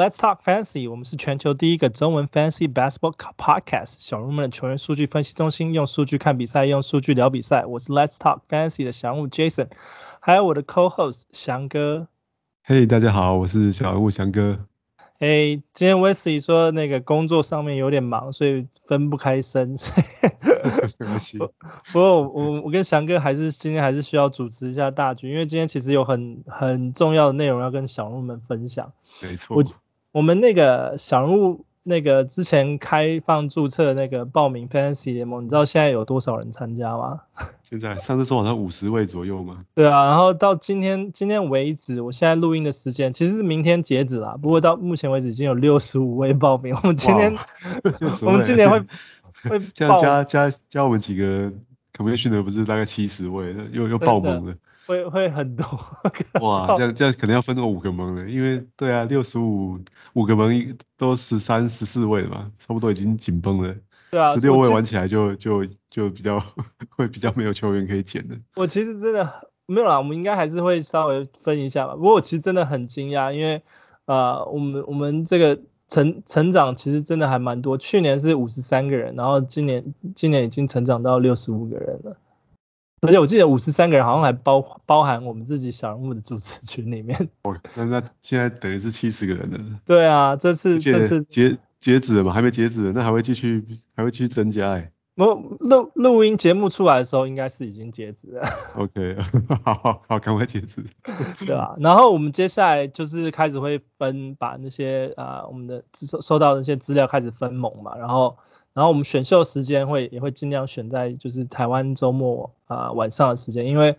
Let's talk fantasy。我们是全球第一个中文 fantasy basketball podcast。小人物们的球员数据分析中心，用数据看比赛，用数据聊比赛。我是 Let's talk fantasy 的小人物 Jason，还有我的 co-host 翔哥。Hey，大家好，我是小人物翔哥。Hey，今天 Wesley 说那个工作上面有点忙，所以分不开身。没关系。不过我我跟翔哥还是今天还是需要主持一下大局，因为今天其实有很很重要的内容要跟小人物们分享。没错。我我们那个小人物那个之前开放注册那个报名 Fantasy 联盟，你知道现在有多少人参加吗？现在上次说好像五十位左右吗？对啊，然后到今天今天为止，我现在录音的时间其实是明天截止啦，不过到目前为止已经有六十五位报名。我们今天我们今年会。会加加加加我们几个 commission 不是大概七十位，又又爆棚了。会会很多。哇，这样这样可能要分那个五个盟了，因为对啊，六十五五个盟都十三十四位了嘛，差不多已经紧绷了。对啊，十六位玩起来就就就比较会比较没有球员可以捡的。我其实真的没有啦，我们应该还是会稍微分一下吧。不过我其实真的很惊讶，因为呃，我们我们这个。成成长其实真的还蛮多，去年是五十三个人，然后今年今年已经成长到六十五个人了，而且我记得五十三个人好像还包包含我们自己小人物的主持群里面。哦，那那现在等于是七十个人了。对啊，这次这次截截止了嘛？还没截止，那还会继续还会继续增加哎。录录录音节目出来的时候，应该是已经截止了。OK，好好好，赶快截止。对啊，然后我们接下来就是开始会分，把那些啊、呃、我们的收收到的那些资料开始分盟嘛，然后然后我们选秀时间会也会尽量选在就是台湾周末啊、晚上的时间，因为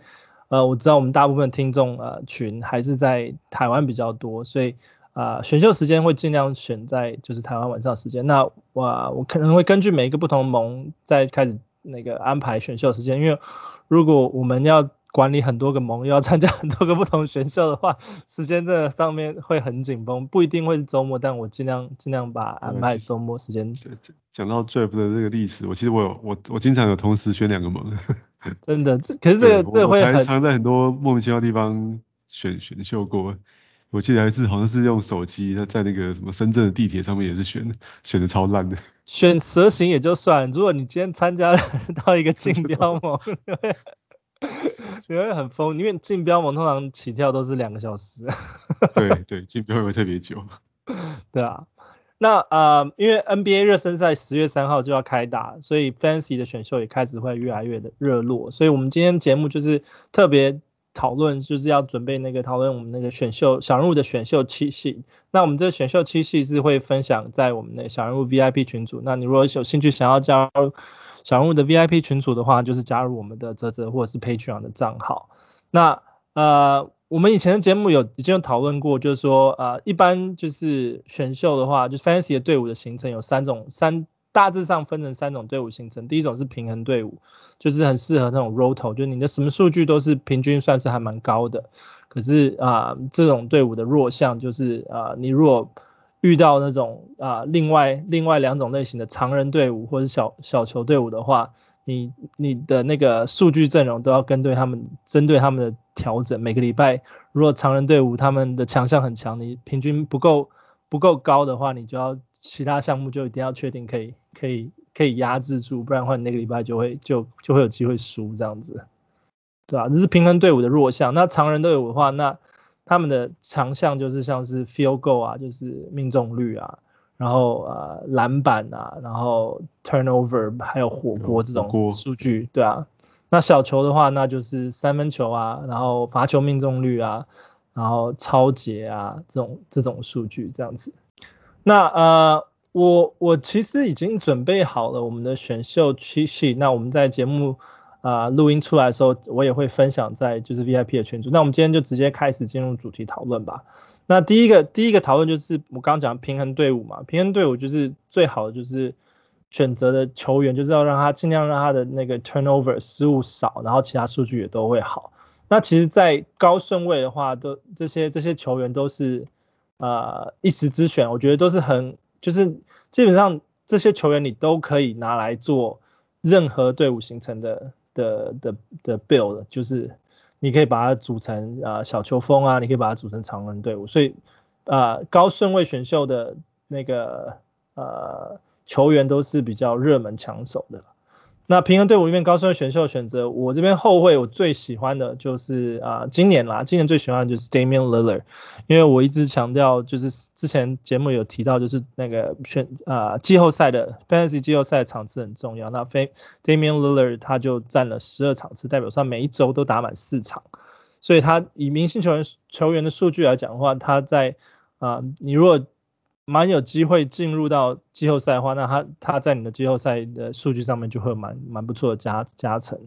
呃我知道我们大部分听众呃群还是在台湾比较多，所以。啊、呃，选秀时间会尽量选在就是台湾晚上时间。那我、我可能会根据每一个不同盟再开始那个安排选秀时间，因为如果我们要管理很多个盟，又要参加很多个不同选秀的话，时间这上面会很紧绷，不一定会是周末，但我尽量尽量把安排周末时间。讲到 draft 的这个历史，我其实我有我我经常有同时选两个盟。真的，这可是这个这个会很常在很多莫名其妙的地方选选秀过。我记得还是好像是用手机，他在那个什么深圳的地铁上面也是选的，选的超烂的。选蛇形也就算，如果你今天参加 到一个竞标盟，你会很疯，因为竞标盟通常起跳都是两个小时。对对，竞标会特别久。对啊，那呃，因为 NBA 热身赛十月三号就要开打，所以 Fantasy 的选秀也开始会越来越的热络，所以我们今天节目就是特别。讨论就是要准备那个讨论我们那个选秀小人物的选秀七系，那我们这个选秀七系是会分享在我们的小人物 VIP 群组，那你如果有兴趣想要加入小人物的 VIP 群组的话，就是加入我们的泽泽或者是 Patreon 的账号。那呃，我们以前的节目有已经有讨论过，就是说呃，一般就是选秀的话，就是 Fantasy 的队伍的形成有三种三。大致上分成三种队伍形成，第一种是平衡队伍，就是很适合那种 roto，就是你的什么数据都是平均算是还蛮高的。可是啊、这种队伍的弱项就是啊、你如果遇到那种啊、另外另外两种类型的常人队伍或者小小球队伍的话，你你的那个数据阵容都要跟对他们针对他们的调整。每个礼拜如果常人队伍他们的强项很强，你平均不够不够高的话，你就要。其他项目就一定要确定可以可以可以压制住，不然的话你那个礼拜就会就就会有机会输这样子，对吧？这是平衡队伍的弱项。那常人队伍的话，那他们的强项就是像是 field goal 啊，就是命中率啊，然后呃篮板啊，然后 turnover 还有火锅这种数据，对啊。那小球的话，那就是三分球啊，然后罚球命中率啊，然后超节啊这种这种数据这样子。那呃，我我其实已经准备好了我们的选秀七系。那我们在节目啊、呃、录音出来的时候，我也会分享在就是 VIP 的群组。那我们今天就直接开始进入主题讨论吧。那第一个第一个讨论就是我刚刚讲平衡队伍嘛，平衡队伍就是最好的就是选择的球员就是要让他尽量让他的那个 turnover 失误少，然后其他数据也都会好。那其实，在高顺位的话，都这些这些球员都是。呃，一时之选，我觉得都是很，就是基本上这些球员你都可以拿来做任何队伍形成的的的的 build，就是你可以把它组成啊、小球风啊，你可以把它组成长人队伍，所以啊高顺位选秀的那个呃球员都是比较热门抢手的。那平衡队伍里面高顺位选秀选择，我这边后卫我最喜欢的就是啊、今年啦，今年最喜欢的就是 Damian Lillard，因为我一直强调就是之前节目有提到就是那个选啊、季后赛的 Fantasy 季后赛场次很重要，那非 Damian Lillard 他就占了十二场次，代表说每一周都打满四场，所以他以明星球员球员的数据来讲的话，他在啊、你如果蛮有机会进入到季后赛的话，那他他在你的季后赛的数据上面就会有蛮蛮不错的加加成。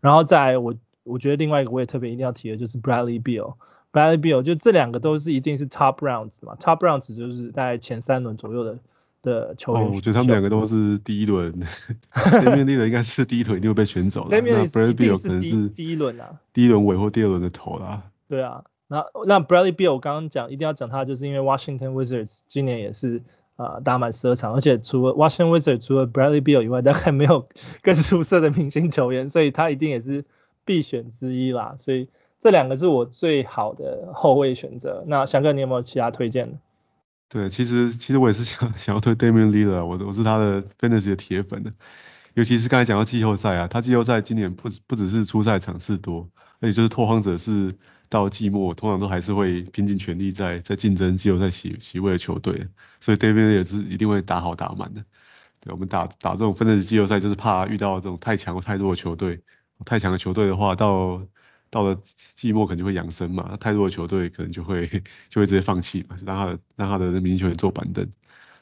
然后再来我我觉得另外一个我也特别一定要提的就是 Bradley Beal，Bradley Beal 就这两个都是一定是 Top Rounds 嘛，Top Rounds 就是大概前三轮左右的的球员。哦，我觉得他们两个都是第一轮，Damian Lillard 应该是第一轮一定会被选走的。那 Bradley Beal 可能是第一轮啊，第一轮尾或第二轮的头啦。对啊。那那 Bradley Beal 我刚刚讲一定要讲他，就是因为 Washington Wizards 今年也是啊、打满十二场，而且除了 Washington Wizards 除了 Bradley Beal 以外，大概没有更出色的明星球员，所以他一定也是必选之一啦。所以这两个是我最好的后卫选择。那翔哥你有没有其他推荐的？对，其实其实我也是想 想要推 Damian l i l l a 我我是他的 Fantasy 的铁粉的，尤其是刚才讲到季后赛啊，他季后赛今年不不只是出赛场次多，而且就是拓荒者是。到季末，通常都还是会拼尽全力在在竞争季后赛席席位的球队，所以 David 也是一定会打好打满的。对，我们打打这种分的季后赛，就是怕遇到这种太强或太弱的球队。太强的球队的话，到到了季末可能就会养生嘛。太弱的球队可能就会就会直接放弃嘛，让他的让他的明星球员坐板凳。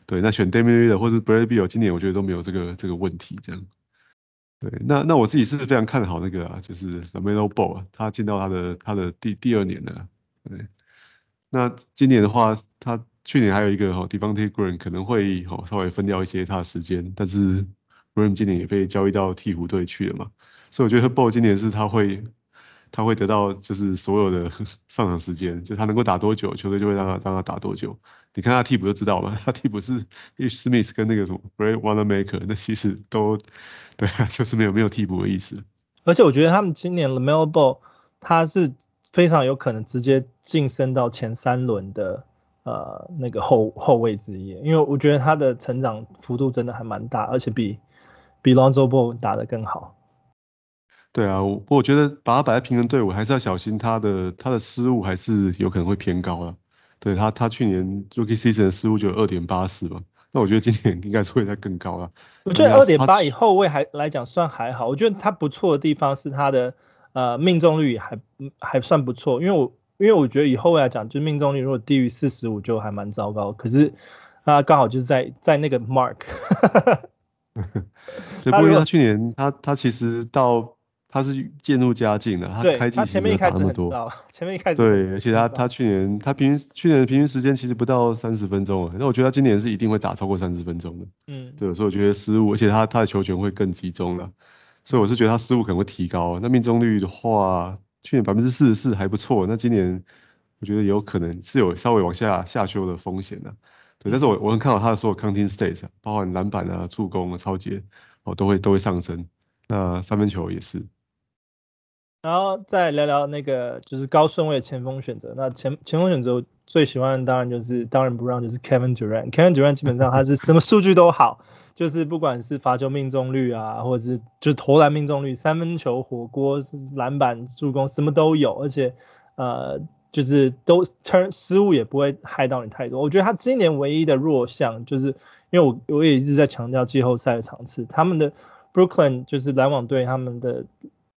对，那选 David 的或是 Bradley Beal，今年我觉得都没有这个这个问题这样。对，那那我自己是非常看好那个啊，就是 LaMelo Ball，啊他进到他的他的第第二年了。对，那今年的话，他去年还有一个哈 Devonte' Graham 可能会哈稍微分掉一些他的时间，但是 Graham 今年也被交易到鹈鹕队去了嘛，所以我觉得 Ball 今年是他会。他会得到就是所有的 上场时间，就他能够打多久，球队就会让他让他打多久。你看他替补就知道了，他替补是 Ish Smith 跟那个什么 Brad Wanamaker，那其实都 对啊，就是没有没有替补的意思。而且我觉得他们今年 LaMelo Ball 他是非常有可能直接晋升到前三轮的呃那个后后卫之一，因为我觉得他的成长幅度真的还蛮大，而且比比 Lonzo Ball 打得更好。对啊，我我觉得把他摆在平衡队伍还是要小心他的他的失误还是有可能会偏高了。对他他去年 Rookie Season 的失误就有二点八四吧，那我觉得今年应该是会再更高了。我觉得二点八以后卫还来讲算还好，我觉得他不错的地方是他的呃命中率还还算不错，因为我因为我觉得以后卫来讲，就是命中率如果低于四十五就还蛮糟糕，可是他刚好就是在在那个 mark。对，不过他去年他他其实到他是渐入佳境的，他开季前面打那么多，前面一开始对，而且他他去年他平均去年的平均时间其实不到三十分钟啊，那我觉得他今年是一定会打超过三十分钟的，嗯，对，所以我觉得失误，而且他他的球权会更集中了，所以我是觉得他失误可能会提高，那命中率的话，去年百分之四十四还不错，那今年我觉得有可能是有稍微往下下修的风险的，对，但是我我很看好他的所有 counting stats，包含篮板啊、助攻啊、抄截，哦，都会都会上升，那三分球也是。然后再聊聊那个就是高顺位前锋选择。那前前锋选择最喜欢的当然就是当仁不让就是 Kevin Durant。Kevin Durant 基本上他是什么数据都好，就是不管是罚球命中率啊，或者是就投篮命中率、三分球火锅、篮板、助攻什么都有，而且呃就是都 turn 失误也不会害到你太多。我觉得他今年唯一的弱项就是因为我我也一直在强调季后赛的场次，他们的 Brooklyn 就是篮网队他们的。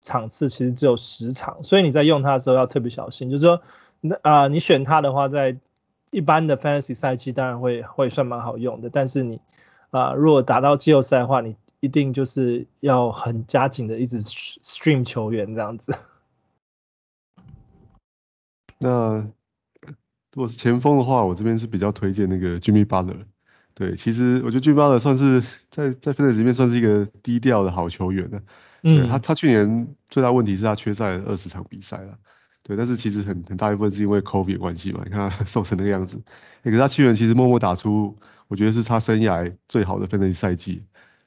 场次其实只有十场，所以你在用它的时候要特别小心。就是说，那啊，你选它的话，在一般的 fantasy 赛季当然会会算蛮好用的，但是你啊，如果打到季后赛的话，你一定就是要很加紧的一直 stream 球员这样子。那如果是前锋的话，我这边是比较推荐那个 Jimmy Butler。对，其实我觉得 Jimmy Butler 算是在在 fantasy 里面算是一个低调的好球员了。嗯，他他去年最大问题是他缺赛二十场比赛了，对，但是其实很很大一部分是因为 COVID 关系嘛，你看他 瘦成那个样子，可是他去年其实默默打出，我觉得是他生涯最好的分类赛季，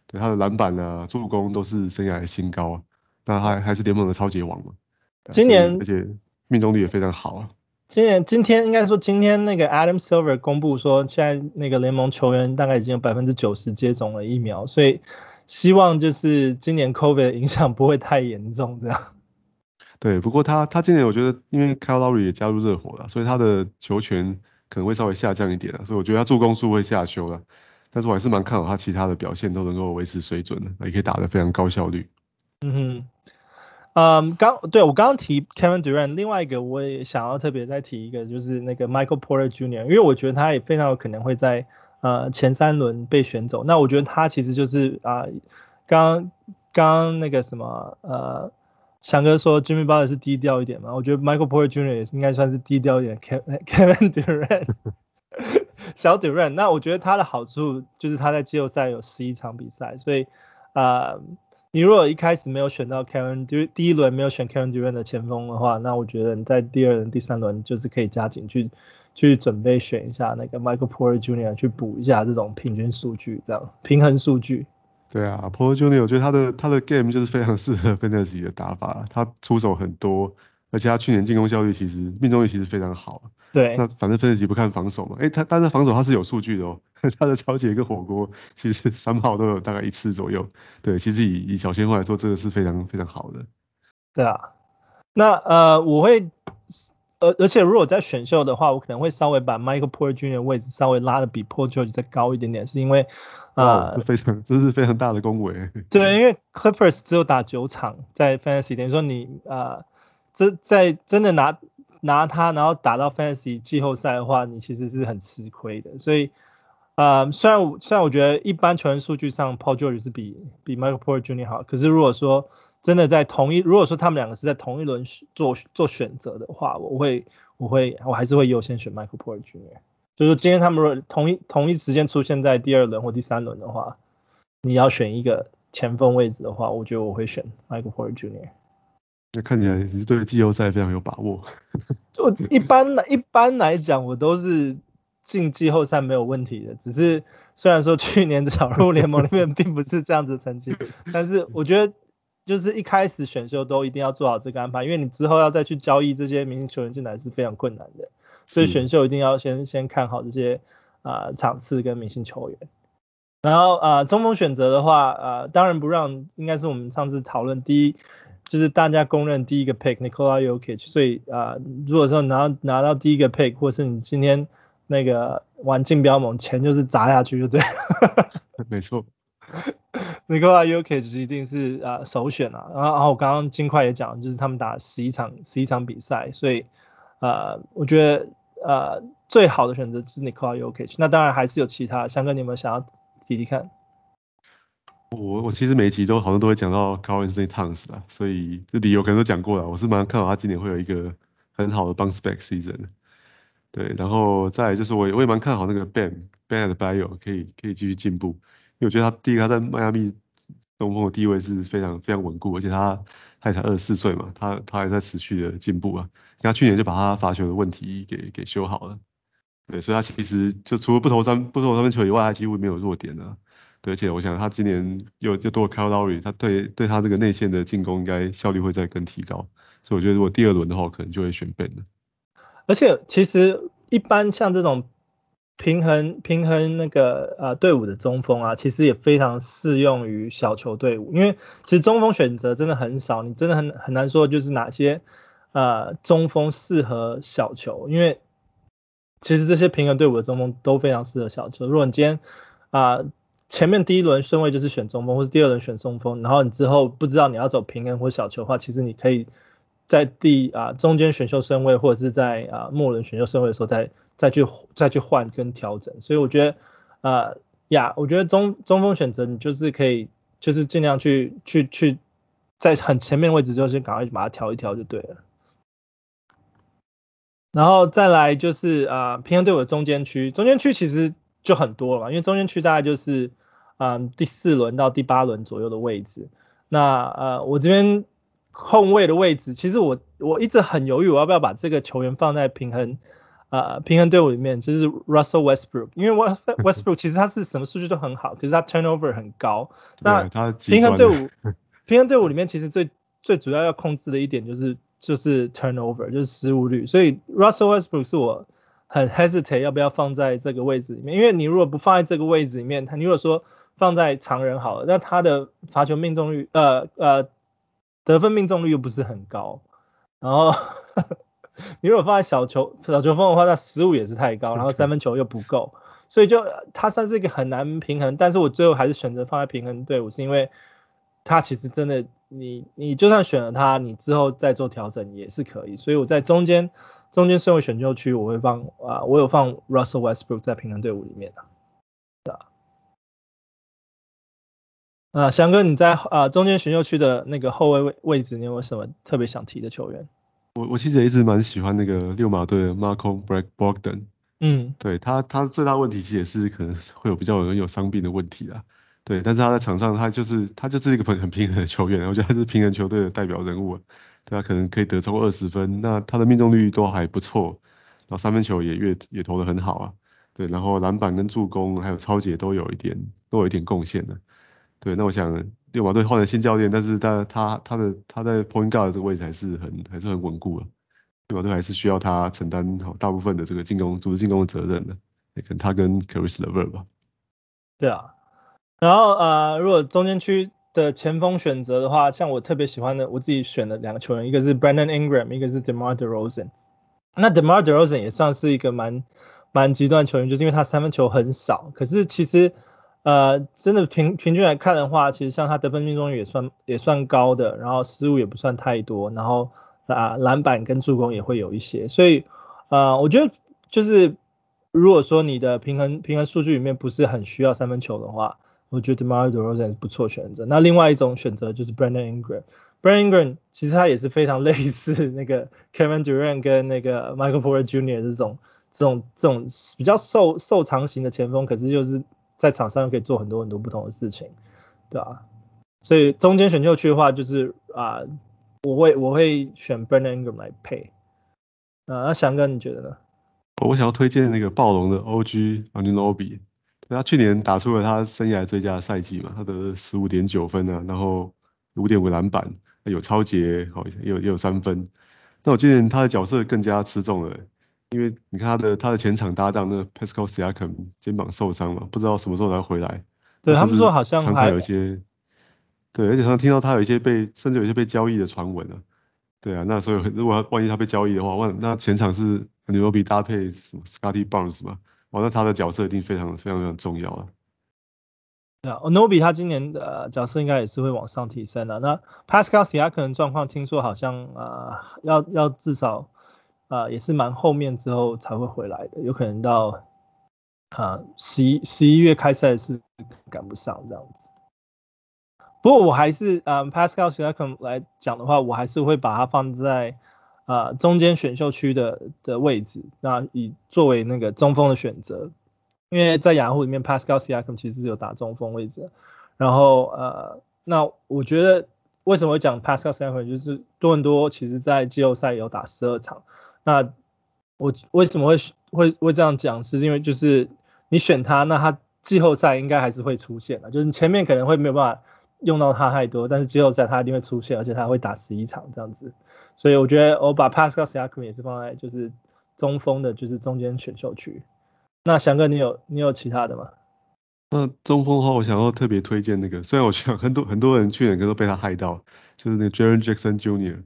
对，他的篮板啊、助攻都是生涯的新高啊，那他还是联盟的超级王嘛，今年而且命中率也非常好啊。今年今天应该说今天那个 Adam Silver 公布说，现在那个联盟球员大概已经有百分之九十接种了疫苗，所以希望就是今年 COVID 的影响不会太严重这样。对，不过他他今年我觉得因为 Kyle Lowry 也加入热火了，所以他的球权可能会稍微下降一点了，所以我觉得他助攻数会下修了。但是我还是蛮看好他其他的表现都能够维持水准的，也可以打得非常高效率。嗯哼。嗯，刚对我刚刚提 Kevin Durant，另外一个我也想要特别再提一个，就是那个 Michael Porter Jr.，因为我觉得他也非常有可能会在呃前三轮被选走。那我觉得他其实就是啊，刚刚那个什么呃，翔哥说 Jimmy Butler 是低调一点嘛，我觉得 Michael Porter Jr. 也是应该算是低调一点。Kevin Durant，小 Durant，那我觉得他的好处就是他在季后赛有十一场比赛，所以啊。呃你如果一开始没有选到 Kevin Durant，第一轮没有选 Kevin Durant 的前锋的话，那我觉得你在第二轮、第三轮就是可以加紧去去准备选一下那个 Michael Porter Jr. 去补一下这种平均数据，这样平衡数据。对啊，Porter Jr. 我觉得他的他的 game 就是非常适合 Fantasy 的打法，他出手很多，而且他去年进攻效率其实命中率其实非常好。对，那反正 Fantasy 不看防守嘛，诶，他但是防守他是有数据的哦。他的超级一个火锅，其实三炮都有大概一次左右。对，其实以以小前锋来说，这个是非常非常好的。对啊，那呃，我会，而而且如果在选秀的话，我可能会稍微把 Michael Porter Jr. 的位置稍微拉的比 Paul George 再高一点点，是因为啊，这、呃、非常这是非常大的恭维。对，因为 Clippers 只有打九场在 Fantasy，等于说你啊，这、呃、在真的拿拿他，然后打到 Fantasy 季后赛的话，你其实是很吃亏的，所以。啊、呃，虽然我虽然我觉得一般球员数据上，Paul George 是比比 Michael Porter Jr. 好，可是如果说真的在同一，如果说他们两个是在同一轮做做选择的话，我会我会我还是会优先选 Michael Porter Jr. 就是今天他们如果同一同一时间出现在第二轮或第三轮的话，你要选一个前锋位置的话，我觉得我会选 Michael Porter Jr. 那看起来你对季后赛非常有把握。就一般来一般来讲，我都是。进季后赛没有问题的，只是虽然说去年的 小入联盟里面并不是这样子的成绩，但是我觉得就是一开始选秀都一定要做好这个安排，因为你之后要再去交易这些明星球员进来是非常困难的，所以选秀一定要先先看好这些啊、呃、场次跟明星球员。然后啊、呃、中锋选择的话啊、呃、当然不让，应该是我们上次讨论第一就是大家公认第一个 pick Nikola Jokic，所以啊、呃、如果说拿拿到第一个 pick 或是你今天。那个玩竞标猛，钱就是砸下去就对了。没错。Nikola Jokic 一定是啊、呃、首选啊，然后然后我刚刚金块也讲，就是他们打十一场十一场比赛，所以呃我觉得呃最好的选择是 Nikola Jokic。那当然还是有其他，翔哥你有没有想要提提看？我我其实每一集都好像都会讲到 Carlinson Towns 啊，所以这理由可能都讲过了。我是蛮看好他今年会有一个很好的 bounce back season。对，然后再来就是我也我也蛮看好那个 Bam Bam Adebayo 可以可以继续进步，因为我觉得他第一个他在迈阿密中锋的地位是非常非常稳固，而且他他也才二十四岁嘛，他他还在持续的进步啊，他去年就把他罚球的问题给给修好了，对，所以他其实就除了不投三不投三分球以外，他几乎没有弱点啊，对，而且我想他今年又又多了 Calgary，他对对他这个内线的进攻应该效率会再更提高，所以我觉得如果第二轮的话，可能就会选 Ben 了。而且其实一般像这种平衡平衡那个呃队伍的中锋啊，其实也非常适用于小球队伍，因为其实中锋选择真的很少，你真的很很难说就是哪些呃中锋适合小球，因为其实这些平衡队伍的中锋都非常适合小球。如果你今天啊、前面第一轮顺位就是选中锋，或是第二轮选中锋，然后你之后不知道你要走平衡或小球的话，其实你可以。在第啊中间选秀顺位，或者是在啊末轮选秀顺位的时候再，再去再去换跟调整。所以我觉得呃呀，我觉得中中锋选择你就是可以，就是尽量去去去在很前面位置，就是赶快把它调一调就对了。然后再来就是啊平衡队伍的中间区，中间区其实就很多了嘛，因为中间区大概就是啊第四轮到第八轮左右的位置。那呃我这边。控卫的位置，其实我我一直很犹豫，我要不要把这个球员放在平衡、呃、平衡队伍里面，就是 Russell Westbrook，因为 Westbrook 其实他是什么数据都很好，可是他 turnover 很高。那平衡队伍平衡队伍里面其实最最主要要控制的一点就是就是 turnover，就是失误率。所以 Russell Westbrook 是我很 hesitate 要不要放在这个位置里面，因为你如果不放在这个位置里面，他你如果说放在常人好了，那他的罚球命中率，呃呃，得分命中率又不是很高，然后你如果放在小球小球风的话，那失误也是太高，然后三分球又不够，所以就他算是一个很难平衡。但是我最后还是选择放在平衡队伍，是因为他其实真的。你你就算选了他，你之后再做调整也是可以。所以我在中间中间顺位选秀区，我会放啊，我有放 Russell Westbrook 在平衡队伍里面的，对啊。啊，翔哥你在啊中间选秀区的那个后卫位位置，你有什么特别想提的球员？我我其实也一直蛮喜欢那个六马队的 Malcolm Brogdon。嗯，对他他最大问题其实也是可能会有比较有有伤病的问题啦。对，但是他在场上，他就是他就是一个很很平衡的球员，我觉得他是平衡球队的代表人物，对，他可能可以得超过二十分，那他的命中率都还不错，然后三分球也越也投得很好啊，对，然后篮板跟助攻还有抄截都有一点都有一点贡献的，对，那我想溜马队换了新教练，但是他他他的他在 point guard 的这个位置还是很还是很稳固的，溜马队还是需要他承担好大部分的这个进攻组织进攻的责任的，可能他跟 Chris l e v e r 吧，对啊。然后呃，如果中间区的前锋选择的话，像我特别喜欢的，我自己选的两个球员，一个是 Brandon Ingram，一个是 DeMar DeRozan。那 DeMar DeRozan 也算是一个蛮蛮极端球员，就是因为他三分球很少，可是其实呃真的平平均来看的话，其实像他得分命中率也算也算高的，然后失误也不算太多，然后啊篮板跟助攻也会有一些，所以呃我觉得就是如果说你的平衡平衡数据里面不是很需要三分球的话。我觉得 DeMar DeRozan 是不错选择。那另外一种选择就是 Brandon Ingram。Brandon Ingram 其实他也是非常 类似那个 Kevin Durant 跟那个 Michael Porter Jr. 这种这种这种比较瘦瘦长型的前锋，可是就是在场上可以做很多很多不同的事情，对吧、啊？所以中间选秀区的话，就是啊，我会我会选 Brandon Ingram 来配。啊，那翔哥你觉得呢？我想要推荐那个暴龙的 OG Anunoby。他去年打出了他生涯最佳的赛季嘛，他得十五点九分啊，然后五点五篮板，有抄截，好，也有也有三分。那我今年他的角色更加吃重了，因为你看他的他的前场搭档那个 Pascal Siakam 肩膀受伤了，不知道什么时候才回来。对，他们说好像常常有一些，对，而且常常听到他有一些被甚至有一些被交易的传闻啊。对啊，那所以如果他万一他被交易的话，万那前场是牛比搭配什么 Scottie Barnes 嘛？哦，那他的角色一定非常非常非常重要啊。对啊，Anunoby 他今年的角色应该也是会往上提升的。那 Pascal Siakam 状况听说好像啊、呃，要要至少啊、也是蛮后面之后才会回来的，有可能到啊十一十一月开赛是赶不上这样子。不过我还是啊、Pascal Siakam 来讲的话，我还是会把它放在。啊、中间选秀区的的位置，那以作为那个中锋的选择，因为在雅虎里面，Pascal Siakam 其实是有打中锋位置。然后呃，那我觉得为什么会讲 Pascal Ciacom，就是多伦多其实在季后赛有打十二场。那我为什么会会会这样讲，是因为就是你选他，那他季后赛应该还是会出现的，就是你前面可能会没有办法用到他太多，但是季后赛他一定会出现，而且他会打十一场这样子。所以我觉得我把 Pascal Siakam 也是放在就是中锋的，就是中间选秀区。那翔哥，你有你有其他的吗？那中锋的话，我想要特别推荐那个，虽然我想很多很多人去年可能都被他害到，就是那个 Jaren Jackson Jr.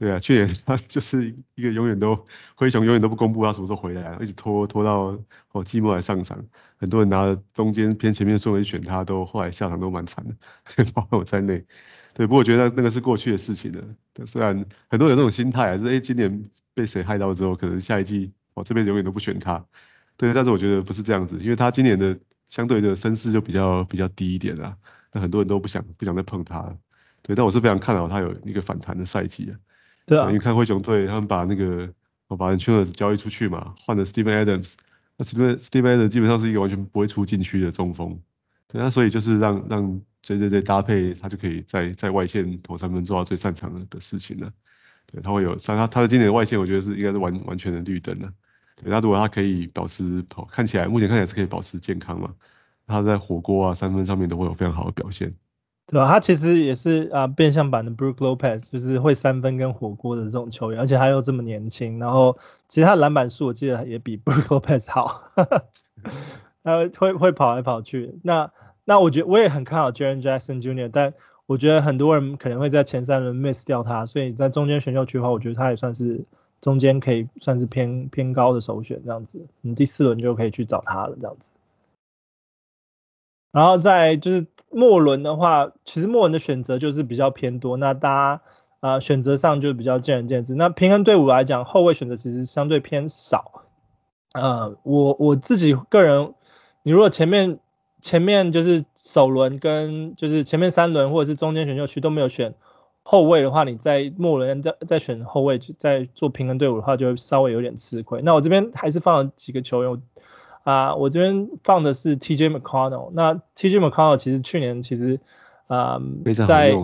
对啊，去年他就是一个永远都灰熊永远都不公布他什么时候回来，一直拖拖到哦季末来上场，很多人拿了中间偏前面顺位选他，都后来下场都蛮惨的，包括我在内。对，不过我觉得那个是过去的事情了。虽然很多人那种心态啊，就是哎，今年被谁害到之后，可能下一季我这边永远都不选他。对，但是我觉得不是这样子，因为他今年的相对的身世就比较比较低一点啦。那很多人都不想不想再碰他。对，但我是非常看好他有一个反弹的赛季啊。对啊。因为看灰熊队他们把那个我把 Valanciunas 交易出去嘛，换了 Steven Adams。那 Steven Steven Adams 基本上是一个完全不会出禁区的中锋。对，那所以就是让让。J J J，搭配他就可以在在外线投三分做到最擅长的的事情了。对，他会有他他的今年的外线，我觉得是应该是完完全的绿灯了。对，那如果他可以保持跑，看起来目前看起来是可以保持健康嘛，他在火锅啊三分上面都会有非常好的表现。对吧？他其实也是啊变相版的 Brook Lopez，就是会三分跟火锅的这种球员，而且还有这么年轻，然后其实他篮板数我记得也比 Brook Lopez 好，他会会跑来跑去。那那我觉得我也很看好 Jaren Jackson Jr.，但我觉得很多人可能会在前三轮 miss 掉他，所以在中间选秀区的话，我觉得他也算是。中间可以算是偏偏高的首选这样子，你第四轮就可以去找他了这样子。然后在就是末轮的话，其实末轮的选择就是比较偏多，那大家啊、呃、选择上就比较见仁见智。那平衡队伍来讲，后卫选择其实相对偏少。呃，我我自己个人，你如果前面前面就是首轮跟就是前面三轮或者是中间选秀区都没有选。后卫的话，你在末轮再再选后卫，再做平衡队伍的话，就会稍微有点吃亏。那我这边还是放了几个球员啊，我这边放的是 TJ McConnell。那 TJ McConnell 其实去年其实啊，在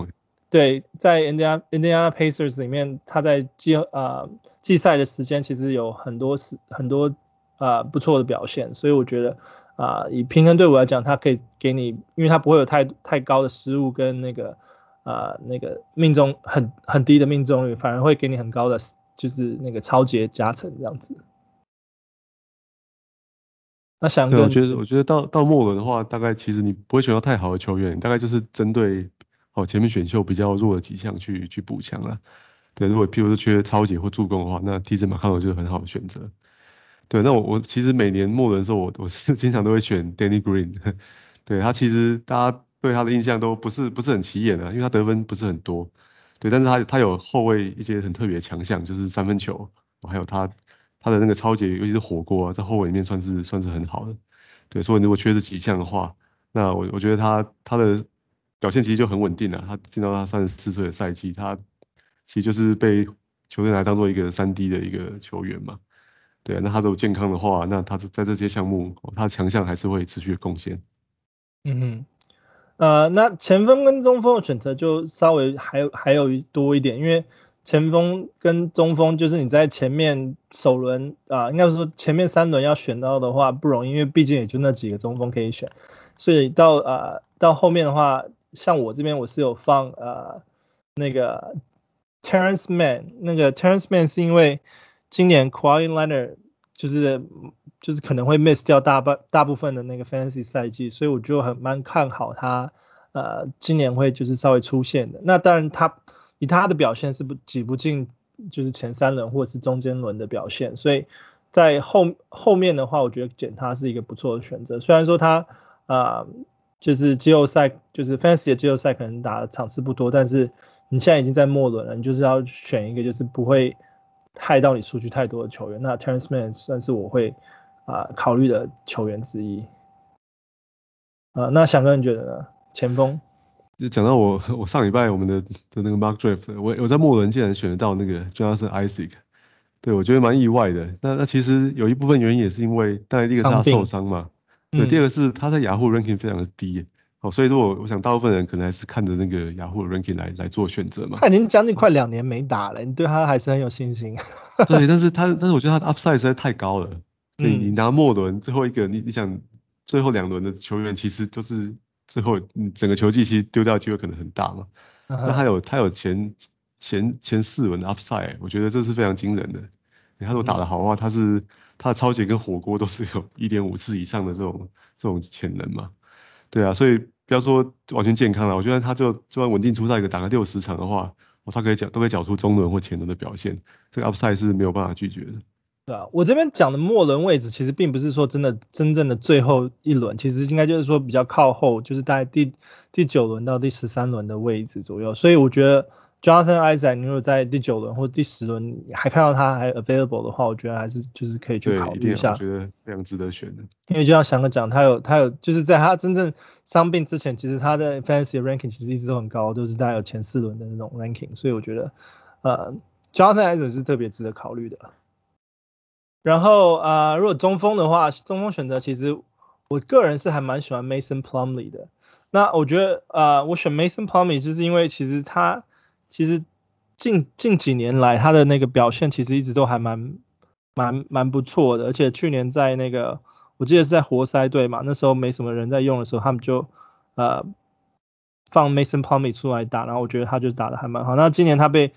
对在 Indiana Indiana Pacers 里面，他在季啊季赛的时间其实有很多是很多啊不错的表现，所以我觉得啊以平衡队伍来讲，他可以给你，因为他不会有太太高的失误跟那个。啊、呃，那个命中很很低的命中率，反而会给你很高的，就是那个超级加成这样子。那想对，我觉得我觉得到到末轮的话，大概其实你不会选到太好的球员，大概就是针对哦前面选秀比较弱的几项去去补强了。对，如果譬如说缺超级或助攻的话，那 TJ McConnell 就是很好的选择。对，那我我其实每年末轮的时候，我我是 经常都会选 Danny Green。对他其实大家。对他的印象都不是不是很起眼啊，因为他得分不是很多，对，但是他他有后卫一些很特别的强项，就是三分球，还有他他的那个抄截，尤其是火锅啊，在后卫里面算是算是很好的，对，所以如果缺这几项的话，那我我觉得他他的表现其实就很稳定了，他进到他三十四岁的赛季，他其实就是被球队来当做一个三 D 的一个球员嘛，对，那他如果健康的话，那他在这些项目，他的强项还是会持续的贡献，嗯哼。呃，那前锋跟中锋的选择就稍微还有还有一多一点，因为前锋跟中锋就是你在前面首轮啊、应该说前面三轮要选到的话不容易，因为毕竟也就那几个中锋可以选，所以到呃到后面的话，像我这边我是有放呃那个 Terence Mann，那个 Terence Mann 是因为今年 Kawhi Leonard 就是。就是可能会 miss 掉大半大部分的那个 fantasy 赛季，所以我就很蛮看好他，呃，今年会就是稍微出现的。那当然他以他的表现是不挤不进就是前三轮或者是中间轮的表现，所以在后后面的话，我觉得捡他是一个不错的选择。虽然说他啊、就是季后赛就是 Fancy 的季后赛可能打的场次不多，但是你现在已经在末轮了，你就是要选一个就是不会害到你数据太多的球员。那 Terance Mann 算是我会。啊，考虑的球员之一。啊，那翔哥你觉得呢？前锋？就讲到我，我上礼拜我们的的那个 Mark draft，我我在末轮竟然选得到那个 Jonathan Isaac，对我觉得蛮意外的。那那其实有一部分原因也是因为，当然第一个是他受伤嘛，对，第二个是他在雅虎 ranking 非常的低，哦、嗯，所以说我我想大部分人可能还是看着那个雅虎 ranking 来来做选择嘛。他已经将近快两年没打了，你对他还是很有信心。对，但是他但是我觉得他的 upside 实在太高了。你你拿末轮最后一个，你你想最后两轮的球员其实都是最后整个球季其实丢掉的机会可能很大嘛。那他有他有前前前四轮的 upside，我觉得这是非常惊人的。他如果打得好的话，他是他的超级跟火锅都是有一点五次以上的这种这种潜能嘛。对啊，所以不要说完全健康了，我觉得他就就算稳定出赛一个打个六十场的话，我他可以缴都可以缴出中轮或前轮的表现，这个 upside 是没有办法拒绝的。对啊，我这边讲的末轮位置其实并不是说真的真正的最后一轮，其实应该就是说比较靠后，就是大概第第九轮到第十三轮的位置左右。所以我觉得 Jonathan Isaac 你如果在第九轮或第十轮还看到他还 available 的话，我觉得还是就是可以去考虑一下。我觉得非常值得选的。因为就像翔哥讲，他有他有就是在他真正伤病之前，其实他的 fantasy ranking 其实一直都很高，都是大概有前四轮的那种 ranking，所以我觉得呃 Jonathan Isaac 是特别值得考虑的。然后啊、呃，如果中锋的话，中锋选择其实我个人是还蛮喜欢 Mason Plumlee 的。那我觉得啊、呃，我选 Mason Plumlee 就是因为其实他其实近近几年来他的那个表现其实一直都还蛮蛮蛮不错的，而且去年在那个我记得是在活塞队嘛，那时候没什么人在用的时候，他们就呃放 Mason Plumlee 出来打，然后我觉得他就打得还蛮好。那今年他被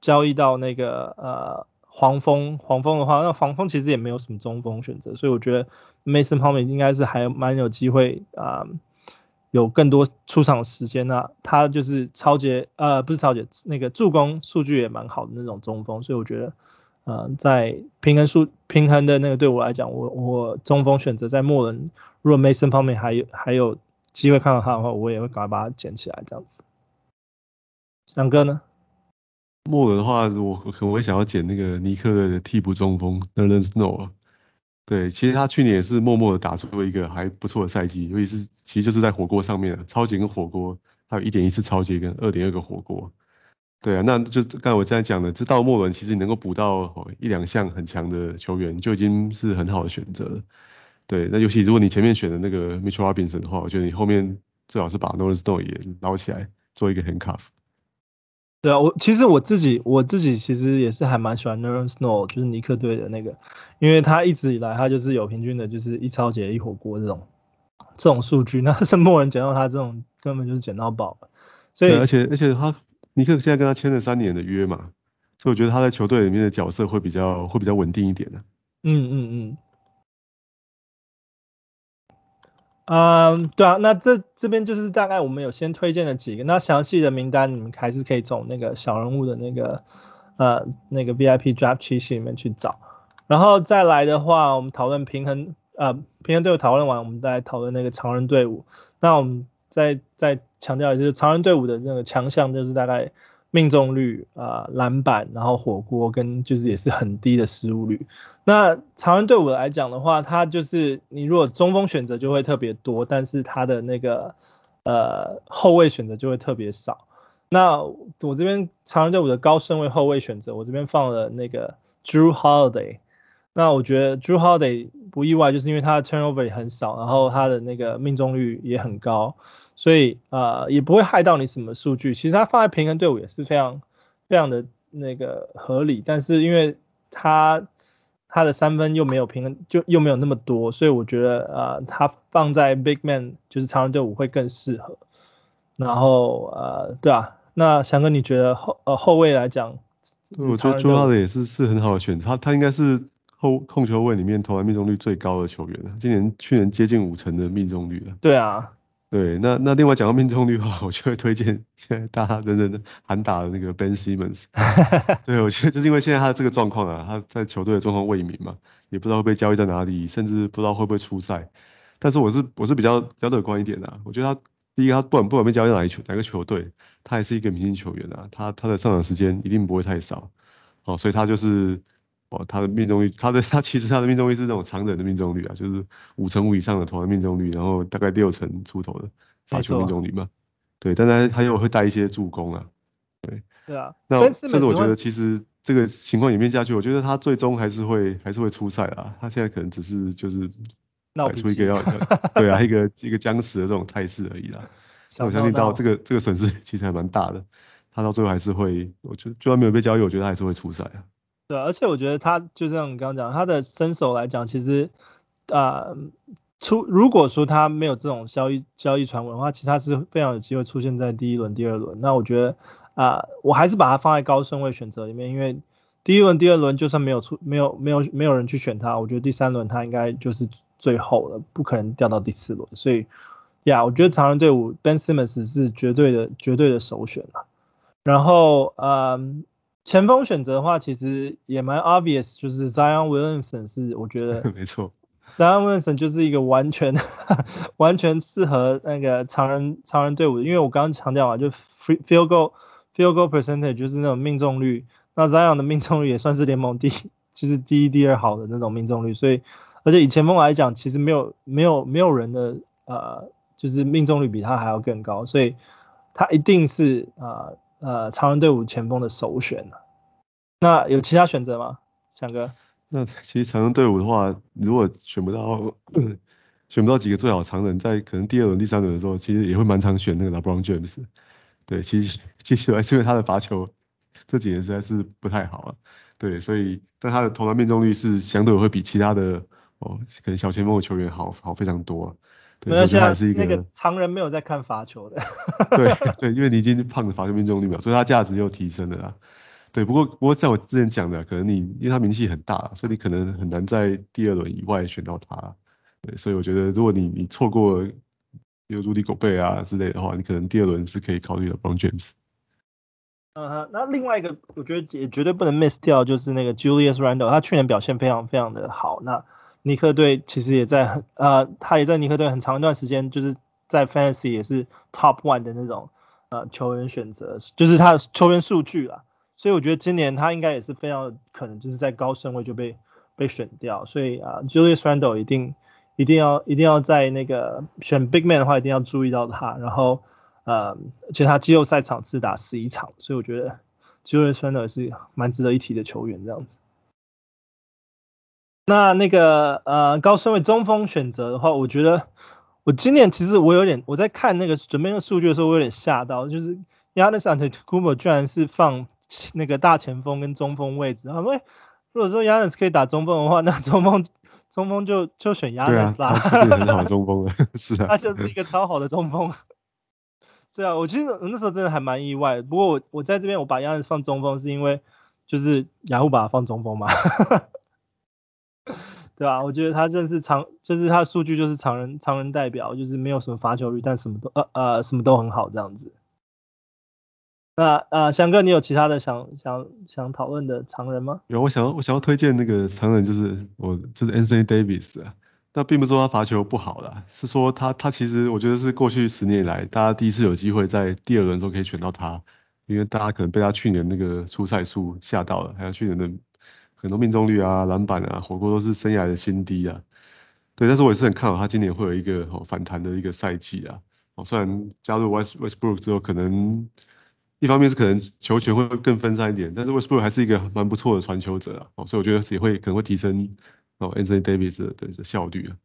交易到那个呃黄蜂，黄蜂的话，那黄蜂其实也没有什么中锋选择，所以我觉得 Mason p l m 应该是还蛮有机会啊、有更多出场时间。那他就是超级呃不是超级，那个助攻数据也蛮好的那种中锋，所以我觉得呃在平衡数平衡的那个对我来讲，我我中锋选择在末轮，如果 Mason 方面还有还有机会看到他的话，我也会赶快把他捡起来这样子。翔哥呢？末轮的话，我可能会想要捡那个尼克的替补中锋 Nerlens Noel。对，其实他去年也是默默的打出了一个还不错的赛季，尤其是其实就是在火锅上面，啊，超级跟火锅，还有一点一次超级跟二点二个火锅。对啊，那就刚才我刚才讲的，就到末轮其实你能够补到一两项很强的球员，就已经是很好的选择了。对，那尤其如果你前面选的那个 Mitchell Robinson 的话，我觉得你后面最好是把 Nerlens Noel 也捞起来做一个 handcuff。对啊，我其实我自己我自己其实也是还蛮喜欢 Nerlens Noel，就是尼克队的那个，因为他一直以来他就是有平均的，就是一超节一火锅这种这种数据，那是没人捡到他这种根本就是捡到宝。所以而且而且他尼克现在跟他签了三年的约嘛，所以我觉得他在球队里面的角色会比较会比较稳定一点的。嗯嗯嗯。嗯，对啊，那这这边就是大概我们有先推荐了几个，那详细的名单你们还是可以从那个小人物的那个呃那个 VIP Draft 区里面去找，然后再来的话，我们讨论平衡呃平衡队伍讨论完，我们再来讨论那个常人队伍，那我们再再强调一下，就是常人队伍的那个强项就是大概。命中率啊、篮板，然后火锅跟就是也是很低的失误率。那长安队伍来讲的话，它就是你如果中锋选择就会特别多，但是它的那个呃后卫选择就会特别少。那我这边长安队伍的高身位后卫选择，我这边放了那个 Drew Holiday。那我觉得 Drew Holiday 不意外，就是因为他的 turnover 也很少，然后他的那个命中率也很高。所以啊、呃，也不会害到你什么数据。其实他放在平衡队伍也是非常非常的那个合理，但是因为他他的三分又没有平衡，就又没有那么多，所以我觉得啊、呃，他放在 big man 就是常人队伍会更适合。然后呃，对啊，那翔哥你觉得后呃后卫来讲，我觉得 Jrue Holiday 也是是很好的选择，他他应该是后控球位里面投篮命中率最高的球员了，今年去年接近五成的命中率了。对啊。对，那那另外讲到命中率的话，我就会推荐现在大家人人喊打的那个 Ben Simmons。对，我觉得就是因为现在他的这个状况啊，他在球队的状况未明嘛，也不知道会被交易在哪里，甚至不知道会不会出赛。但是我是我是比较比较乐观一点的啊，我觉得他第一个他不管不管被交易到哪一球哪个球队，他还是一个明星球员啊，他他的上场时间一定不会太少。哦，所以他就是。哦，他的命中率，他的他其实他的命中率是那种常人的命中率啊，就是五成五以上的投篮命中率，然后大概六成出头的罚球命中率嘛。对，但他他又会带一些助攻啊。对。对啊。那甚至我觉得其实这个情况演变下去，我觉得他最终还是会还是会出赛啊。他现在可能只是就是摆出一个要 对啊一个一个僵持的这种态势而已啦。那我相信到这个这个损失其实还蛮大的，他到最后还是会，我觉得就算没有被交易，我觉得他还是会出赛啊。对，而且我觉得他就像你刚刚讲，他的身手来讲，其实啊、出如果说他没有这种交易交易传闻的话，其实他是非常有机会出现在第一轮、第二轮。那我觉得啊、我还是把他放在高顺位选择里面，因为第一轮、第二轮就算没有出没有没有没有人去选他，我觉得第三轮他应该就是最后了，不可能掉到第四轮。所以呀，我觉得常人队伍 Ben Simmons 是绝对的绝对的首选了。然后嗯。呃前锋选择的话，其实也蛮 obvious，就是 Zion Williamson 是我觉得 没错，Zion Williamson 就是一个完全 完全适合那个常人常人队伍的，因为我刚刚强调嘛，就 field goal field goal percentage 就是那种命中率，那 Zion 的命中率也算是联盟第 就是第一第二好的那种命中率，所以而且以前锋来讲，其实没有没有没有人的呃就是命中率比他还要更高，所以他一定是啊。呃呃，常人队伍前锋的首选。那有其他选择吗，翔哥？那其实常人队伍的话，如果选不到，选不到几个最好常人，在可能第二轮、第三轮的时候，其实也会蛮常选那个 LeBron James。对，其实其实还是因为他的罚球这几年实在是不太好了。对，所以但他的投篮命中率是相对会比其他的哦，可能小前锋的球员好好非常多。对，而且还是一个那个常人没有在看罚球的。对 对，因为你已经胖了罚球命中率嘛，所以他价值又提升了啦。对，不过不过在我之前讲的，可能你因为他名气很大，所以你可能很难在第二轮以外选到他。对，所以我觉得如果你你错过有如迪·狗贝啊之类的话，你可能第二轮是可以考虑的。LeBron James。嗯哼，那另外一个我觉得也绝对不能 miss 掉，就是那个 Julius Randle，他去年表现非常非常的好。那尼克队其实也在很呃，他也在尼克队很长一段时间，就是在 Fantasy 也是 Top One 的那种呃球员选择，就是他的球员数据啦。所以我觉得今年他应该也是非常可能就是在高顺位就被被选掉。所以啊，Julius Randle 一定一定要一定要在那个选 Big Man 的话，一定要注意到他。然后。呃，而且他季后赛场次打十一场，所以我觉得 Julius Randle 是蛮值得一提的球员这样子。那那个呃高顺位中锋选择的话，我觉得我今年其实我有点我在看那个准备那个数据的时候，我有点吓到，就是 Giannis Antetokounmpo 居然是放那个大前锋跟中锋位置，因为如果说 Giannis 可以打中锋的话，那中锋中锋就就选 Giannis 啦，他是很好中锋了，是啊，他就是一个超好的中锋。对啊，我其实我那时候真的还蛮意外的。不过我我在这边我把 Giannis 放中锋，是因为就是雅虎把他放中锋嘛，对啊，我觉得他真是常，就是他数据就是常人常人代表，就是没有什么罚球率，但什么都呃呃什么都很好这样子。那呃翔哥，你有其他的想想想讨论的常人吗？有，我想要我想要推荐那个常人就是我就是 Anthony Davis 啊。那并不是说他罚球不好啦，是说他他其实我觉得是过去十年以来，大家第一次有机会在第二轮中可以选到他，因为大家可能被他去年那个出赛数吓到了，还有去年的很多命中率啊、篮板啊、火锅都是生涯的新低啊。对，但是我也是很看好他今年会有一个哦反弹的一个赛季啊。哦，虽然加入 West Westbrook 之后，可能一方面是可能球权会更分散一点，但是 Westbrook 还是一个蛮不错的传球者啊。哦，所以我觉得也会可能会提升。哦，Anthony Davis 的的效率啊，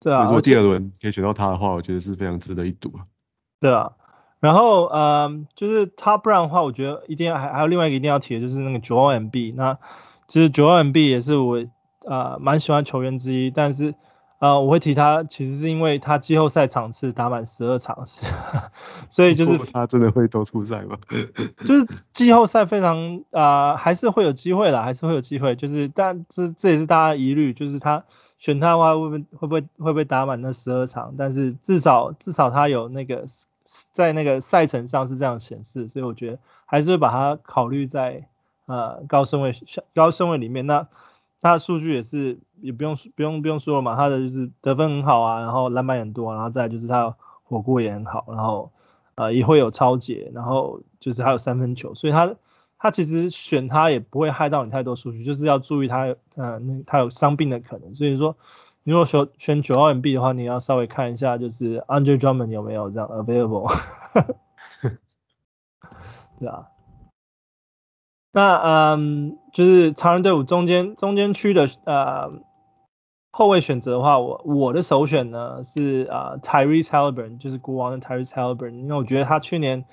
对啊，如果第二轮可以选到他的话，我觉得是非常值得一赌啊。对啊，然后嗯，就是他不然的话，我觉得一定要还还有另外一个一定要提的就是那个 Joel Embiid。那其实 Joel Embiid 也是我啊蛮喜欢球员之一，但是。呃，我会提他，其实是因为他季后赛场次打满十二场次，所以就是他真的会都出赛吗？就是季后赛非常啊、呃，还是会有机会啦，还是会有机会。就是但这这也是大家疑虑，就是他选他的话会不会会不会会不会打满那十二场？但是至少至少他有那个在那个赛程上是这样显示，所以我觉得还是会把他考虑在呃高顺位高顺位里面。那他的数据也是。也不用不用不用说了嘛，他的就是得分很好啊，然后篮板也很多，然后再就是他火锅也很好，然后呃也会有超解，然后就是还有三分球，所以他他其实选他也不会害到你太多数据，就是要注意他呃那他有伤病的可能，所以说你如果选选九号 M B 的话，你要稍微看一下就是 Andre Drummond 有没有这样 available，对啊。那嗯就是常人队伍中间中间区的呃。后卫选择的话，我我的首选呢是啊、呃、Tyrese Haliburton，就是国王的 Tyrese Haliburton，因为我觉得他去年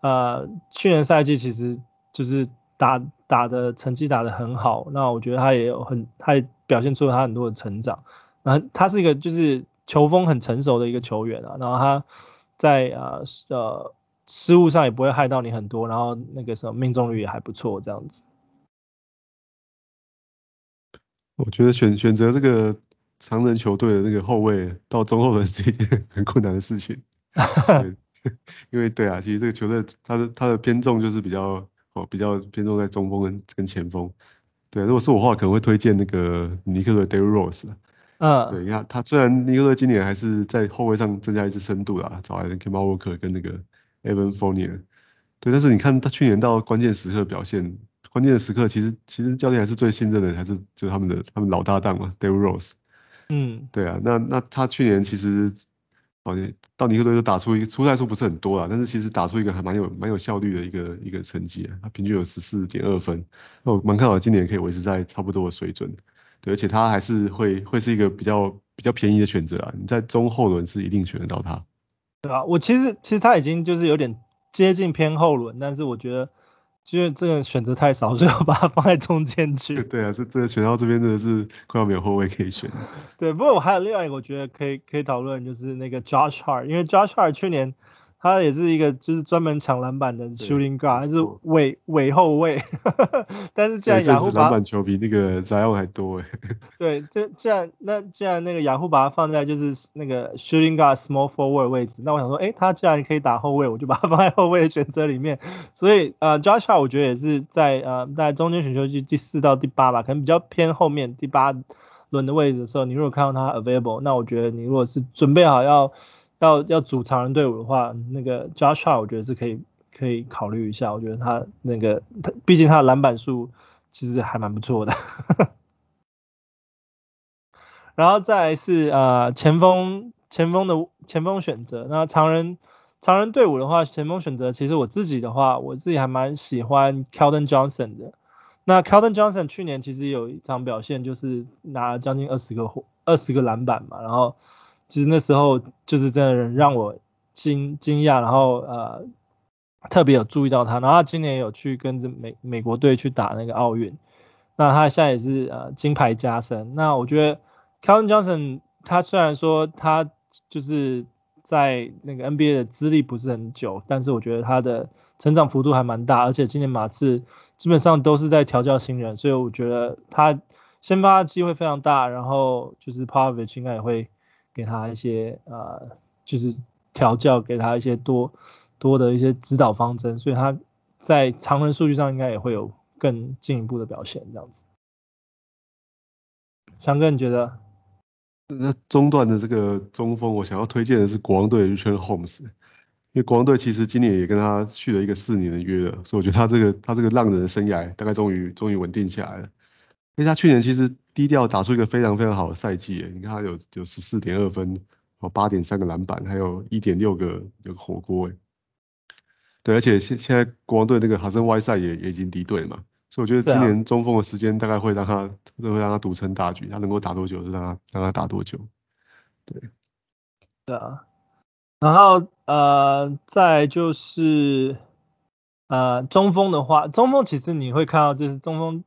呃去年赛季其实就是打打的成绩打得很好，那我觉得他也有很他也表现出了他很多的成长，然后他是一个就是球风很成熟的一个球员啊，然后他在啊呃，呃失误上也不会害到你很多，然后那个什么命中率也还不错这样子。我觉得选选择这个常人球队的那个后卫到中后轮是一件很困难的事情，因为对啊，其实这个球队他的他的偏重就是比较哦比较偏重在中锋跟跟前锋。对，如果是我的话，可能会推荐那个尼克的 Derrick Rose。嗯，对，你看他虽然尼克队今年还是在后卫上增加一支深度啦，找来的 Kemba Walker 跟那个 Evan Fournier。对，但是你看他去年到关键时刻表现。关键的时刻，其实其实教练还是最信任的，还是就是他们的他们老搭档嘛，Derrick Rose。嗯，对啊，那那他去年其实好像到尼克队就打出一个出赛数不是很多啦，但是其实打出一个还蛮有蛮有效率的一个一个成绩啊，他平均有十四点二分，那我蛮看好今年可以维持在差不多的水准。对，而且他还是会会是一个比较比较便宜的选择啊，你在中后轮是一定选得到他。对啊，我其实其实他已经就是有点接近偏后轮，但是我觉得。因为这个选择太少，所以我把它放在中间去。对啊，这这个选到这边真的是快要没有后卫可以选了。对，不过我还有另外一个我觉得可以可以讨论，就是那个 Josh Hart，因为 Josh Hart 去年。他也是一个就是专门抢篮板的 shooting guard，还是尾尾后卫。但是既然雅虎把篮板球比那个 Zion 还多诶。对，这既然那既然那个雅虎把它放在就是那个 shooting guard small forward 位置，那我想说，诶，他既然可以打后卫，我就把它放在后卫的选择里面。所以呃，Josh Hart 我觉得也是在呃在中间选秀区第四到第八吧，可能比较偏后面第八轮的位置的时候，你如果看到他 available，那我觉得你如果是准备好要。要要组长人队伍的话，那个 Joshua 我觉得是可以可以考虑一下。我觉得他那个他毕竟他的篮板数其实还蛮不错的。然后再来是呃前锋前锋的前锋选择，那常人常人队伍的话，前锋选择其实我自己的话，我自己还蛮喜欢 Calvin Johnson 的。那 Calvin Johnson 去年其实有一场表现，就是拿了将近二十个二十个篮板嘛，然后。其实那时候就是真的让我惊惊讶，然后呃特别有注意到他，然后他今年有去跟着美美国队去打那个奥运，那他现在也是呃金牌加身。那我觉得 Keldon Johnson 他虽然说他就是在那个 NBA 的资历不是很久，但是我觉得他的成长幅度还蛮大，而且今年马刺基本上都是在调教新人，所以我觉得他先发机会非常大，然后就是 Popovich 应该也会。给他一些呃，就是调教，给他一些多多的一些指导方针，所以他在常人数据上应该也会有更进一步的表现，这样子。翔哥，你觉得？那中段的这个中锋，我想要推荐的是国王队的 Richaun Holmes，因为国王队其实今年也跟他续了一个四年的约了，所以我觉得他这个他这个浪人的生涯大概终于终于稳定下来了。因为他去年其实低调打出一个非常非常好的赛季，诶，你看他有有十四点二分，哦，八点三个篮板，还有一点六个有个火锅，诶，对，而且现现在国王队那个哈森外赛也也已经离队了嘛，所以我觉得今年中锋的时间大概会让他会让他独撑大局，他能够打多久就让他让他打多久，对，对啊，然后呃再就是呃中锋的话，中锋其实你会看到就是中锋。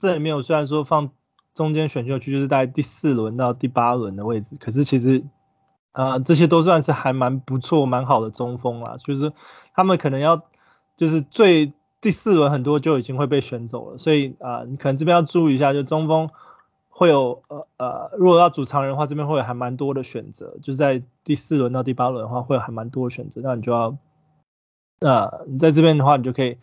这里面我虽然说放中间选秀区，就是在第四轮到第八轮的位置，可是其实啊、这些都算是还蛮不错、蛮好的中锋啦。就是他们可能要就是最第四轮很多就已经会被选走了，所以啊、你可能这边要注意一下，就中锋会有呃呃如果要组长人的话，这边会有还蛮多的选择，就在第四轮到第八轮的话会有还蛮多的选择，那你就要呃你在这边的话你就可以。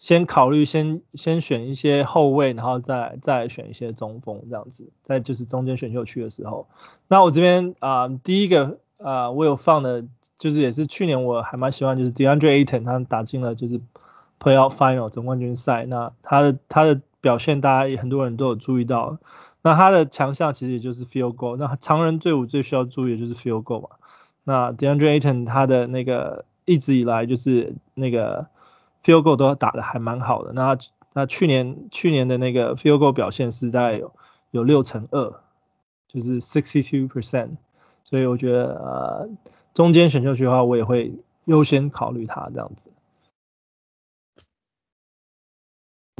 先考虑先先选一些后卫，然后再再选一些中锋这样子，在就是中间选秀区的时候。那我这边啊、第一个啊、我有放的，就是也是去年我还蛮喜欢，就是 DeAndre Ayton，他打进了就是 Playoff Final 总冠军赛。那他的他的表现，大家也很多人都有注意到。那他的强项其实也就是 Field Goal。那常人队伍最需要注意的就是 Field Goal 嘛。那 DeAndre Ayton 他的那个一直以来就是那个。Field goal 都打得还蛮好的，那那去年去年的那个 Field goal 表现是大概有有六成二，就是 sixty two percent，所以我觉得呃中间选秀区的话，我也会优先考虑他这样子。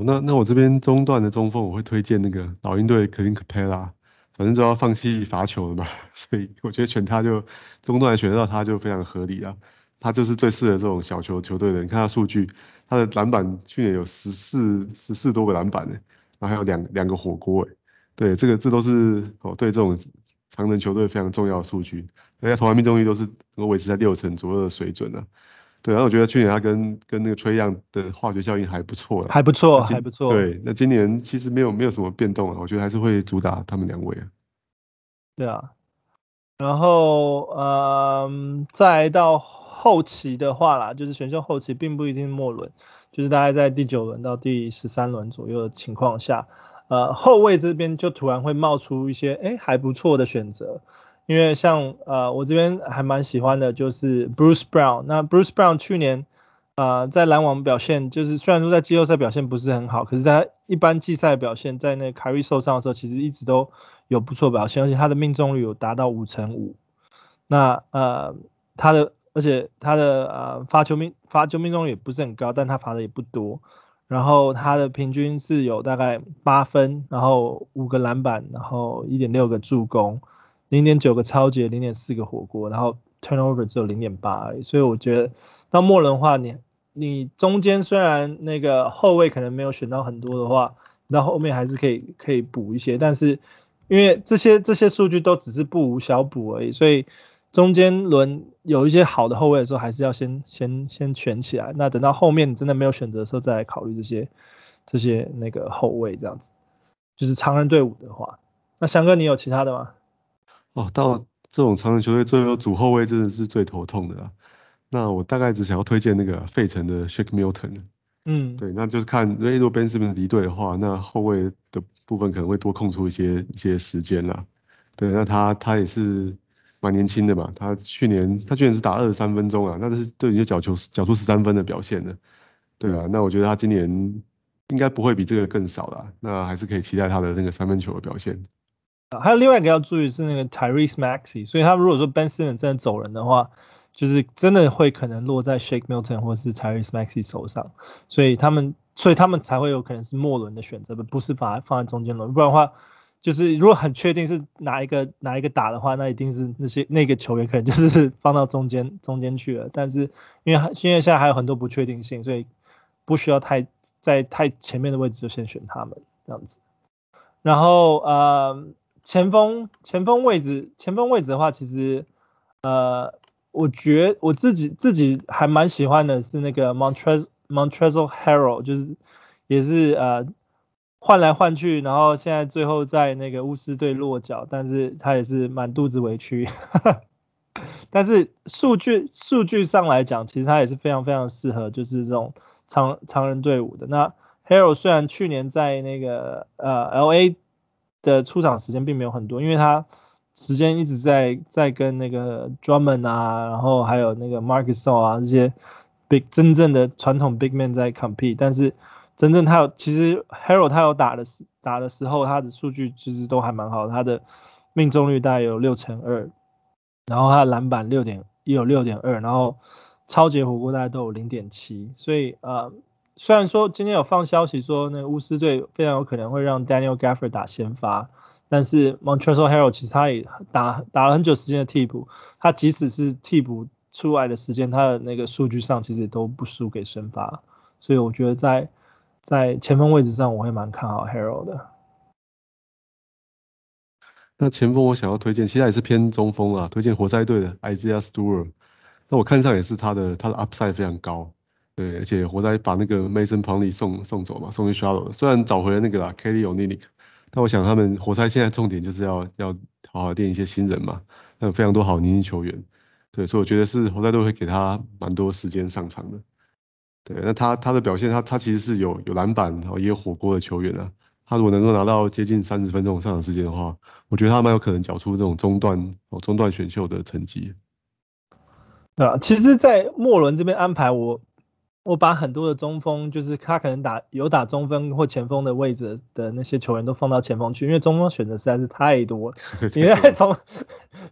那那我这边中段的中锋，我会推荐那个老鹰队 Clint Capela，反正都要放弃罚球了嘛，所以我觉得选他就中段选到他就非常合理啊。他就是最适合这种小球球队的。你看他数据，他的篮板去年有十四十四多个篮板呢，然后还有两两个火锅哎。对，这个这都是哦对这种长人球队非常重要的数据。人家投篮命中率都是能够维持在六成左右的水准呢、啊。对，然后我觉得去年他跟跟那个崔样的化学效应还不错。还不错，还不错。对，那今年其实没有没有什么变动啊，我觉得还是会主打他们两位啊。对啊，然后嗯，再到。后期的话啦，就是选秀后期并不一定末轮，就是大概在第九轮到第十三轮左右的情况下，呃，后卫这边就突然会冒出一些哎还不错的选择，因为像呃我这边还蛮喜欢的就是 Bruce Brown，那 Bruce Brown 去年、呃、在篮网表现就是虽然说在季后赛表现不是很好，可是在一般季赛表现，在那 Kyrie 受伤的时候，其实一直都有不错表现，而且他的命中率有达到五成五，那呃他的。而且他的呃罚球命罚球命中率也不是很高，但他罚的也不多。然后他的平均是有大概八分，然后五个篮板，然后一点六个助攻，零点九个抄截，零点四个火锅，然后 turnover 只有零点八而已。所以我觉得到末轮的话，你你中间虽然那个后卫可能没有选到很多的话，那后面还是可以可以补一些，但是因为这些这些数据都只是不无小补而已，所以。中间轮有一些好的后卫的时候，还是要先先先选起来。那等到后面你真的没有选择的时候，再来考虑这些这些那个后卫这样子。就是常人队伍的话，那翔哥你有其他的吗？哦，到这种常人球队最后主后卫真的是最头痛的啦。那我大概只想要推荐那个费城的 Shake Milton。嗯，对，那就是看如果 Ben Simmons 离队的话，那后卫的部分可能会多空出一些一些时间啦。对，那他他也是。蛮年轻的嘛，他去年他去年是打二十三分钟啊，那是对你的角球角出十三分的表现了，对啊，那我觉得他今年应该不会比这个更少啦，那还是可以期待他的那个三分球的表现。啊，还有另外一个要注意是那个 Tyrese Maxey，所以他如果说 Ben Simmons 真的走人的话，就是真的会可能落在 Shake Milton 或是 Tyrese Maxey 手上，所以他们所以他们才会有可能是末轮的选择，不是把它放在中间轮，不然的话。就是如果很确定是哪一个哪一个打的话，那一定是那些那个球员可能 就是放到中间中间去了。但是因为因为现在还有很多不确定性，所以不需要太在太前面的位置就先选他们这样子。然后呃前锋前锋位置前锋位置的话，其实呃我觉我自己自己还蛮喜欢的是那个 Montrez Montrezl Harrell，就是也是呃。换来换去，然后现在最后在那个巫师队落脚，但是他也是满肚子委屈。但是数据数据上来讲，其实他也是非常非常适合就是这种常常人队伍的。那 Harrell 虽然去年在那个呃 LA 的出场时间并没有很多，因为他时间一直在在跟那个 Drummond 啊，然后还有那个 Marcus 松啊这些 big 真正的传统 big man 在 compete，但是。真正他有，其实 Harrell 他有打的时打的时候，他的数据其实都还蛮好，他的命中率大概有六成二，然后他的篮板六点也有六点二，然后超级火锅大概都有零点七，所以呃虽然说今天有放消息说那个巫师队非常有可能会让 Daniel Gafford 打先发，但是 Montrezl Harrell 其实他也打打了很久时间的替补，他即使是替补出来的时间，他的那个数据上其实也都不输给先发，所以我觉得在在前锋位置上，我会蛮看好 Haro 的。那前锋我想要推荐，其实也是偏中锋啊，推荐活塞队的 Isaiah Stewart。那我看上也是他的他的 upside 非常高，对，而且活塞把那个 Mason Plumlee 送送走嘛，送去 Charlotte。虽然找回了那个啦，Kelly Olynyk，但我想他们活塞现在重点就是要要好好练一些新人嘛，那有非常多好年轻球员，对，所以我觉得是活塞队会给他蛮多时间上场的。对，那他他的表现，他他其实是有有篮板，然后也有火锅的球员啊。他如果能够拿到接近三十分钟上场时间的话，我觉得他蛮有可能缴出这种中段哦中段选秀的成绩。对啊，其实，在末轮这边安排我。我把很多的中锋，就是他可能打有打中锋或前锋的位置的那些球员都放到前锋去，因为中锋选择实在是太多了。因为从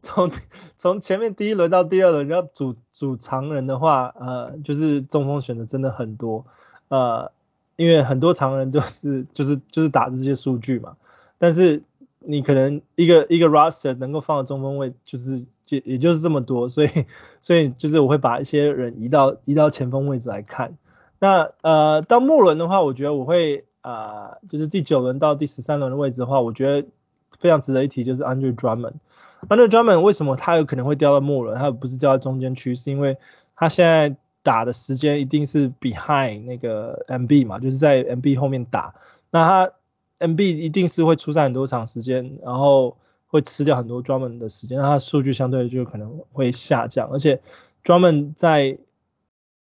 从从前面第一轮到第二轮要组组长人的话，呃，就是中锋选择真的很多，呃，因为很多常人都是就是就是打这些数据嘛，但是你可能一个一个 roster 能够放到中锋位就是。也也就是这么多，所以所以就是我会把一些人移到移到前锋位置来看。那呃到末轮的话，我觉得我会啊、就是第九轮到第十三轮的位置的话，我觉得非常值得一提就是 Andrew Drummond。Andrew Drummond 为什么他有可能会掉到末轮？他不是掉到中间区，是因为他现在打的时间一定是 behind 那个 MB 嘛，就是在 MB 后面打。那他 MB 一定是会出赛很多场时间，然后。会吃掉很多专门的时间，那他数据相对就可能会下降，而且专门在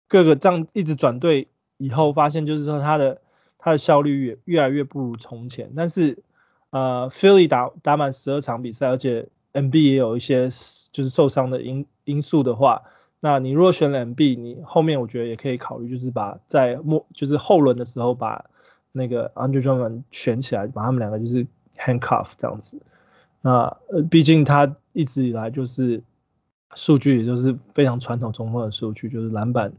各个这样一直转队以后，发现就是说他的他的效率越越来越不如从前。但是呃，Philly 打打满十二场比赛，而且 MB 也有一些就是受伤的因因素的话，那你如果选了 MB，你后面我觉得也可以考虑，就是把在末就是后轮的时候把那个 Andre Drummond 选起来，把他们两个就是 handcuff 这样子。那呃，毕竟他一直以来就是数据，也就是非常传统中锋的数据，就是篮板、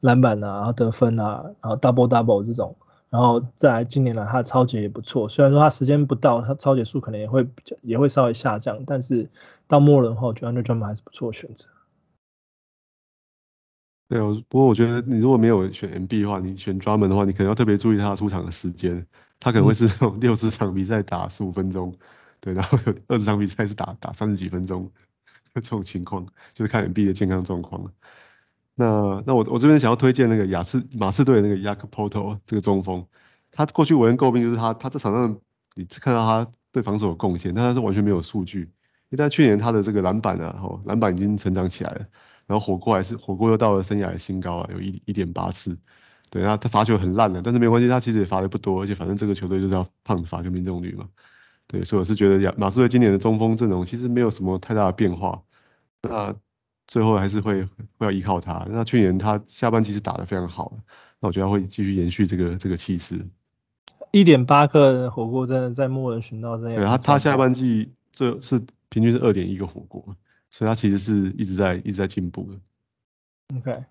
篮板啊，然后得分啊，然后 double double 这种，然后再来近年来他的抄截也不错，虽然说他时间不到，他抄截数可能也会比较也会稍微下降，但是到末轮后，我觉得 Andre Drummond 还是不错的选择。对，我不过我觉得你如果没有选 MB 的话，你选 Drummond 的话，你可能要特别注意他出场的时间，他可能会是那种 六十场比赛打十五分钟，嗯、对，然后有二十场比赛是打打三十几分钟，这种情况就是看 MB 的健康状况。那那我我这边想要推荐那个亚刺马刺队的那个 Jak Potul 这个中锋，他过去为人诟病就是他他这场上你看到他对防守有贡献，但他是完全没有数据。因为他去年他的这个篮板啊，吼篮板已经成长起来了，然后火锅还是火锅又到了生涯的新高啊，有一一点八次。对，那他罚球很烂的，但是没关系，他其实也罚的不多，而且反正这个球队就是要胖罚跟命中率嘛。对，所以我是觉得亚马刺队今年的中锋阵容其实没有什么太大的变化。那最后还是会会要依靠他。那去年他下半季是打得非常好，那我觉得他会继续延续这个这个气势。一点八克火锅真的在末轮寻到这样。对他他下半季最是平均是二点一个火锅，所以他其实是一直在一直在进步的。OK，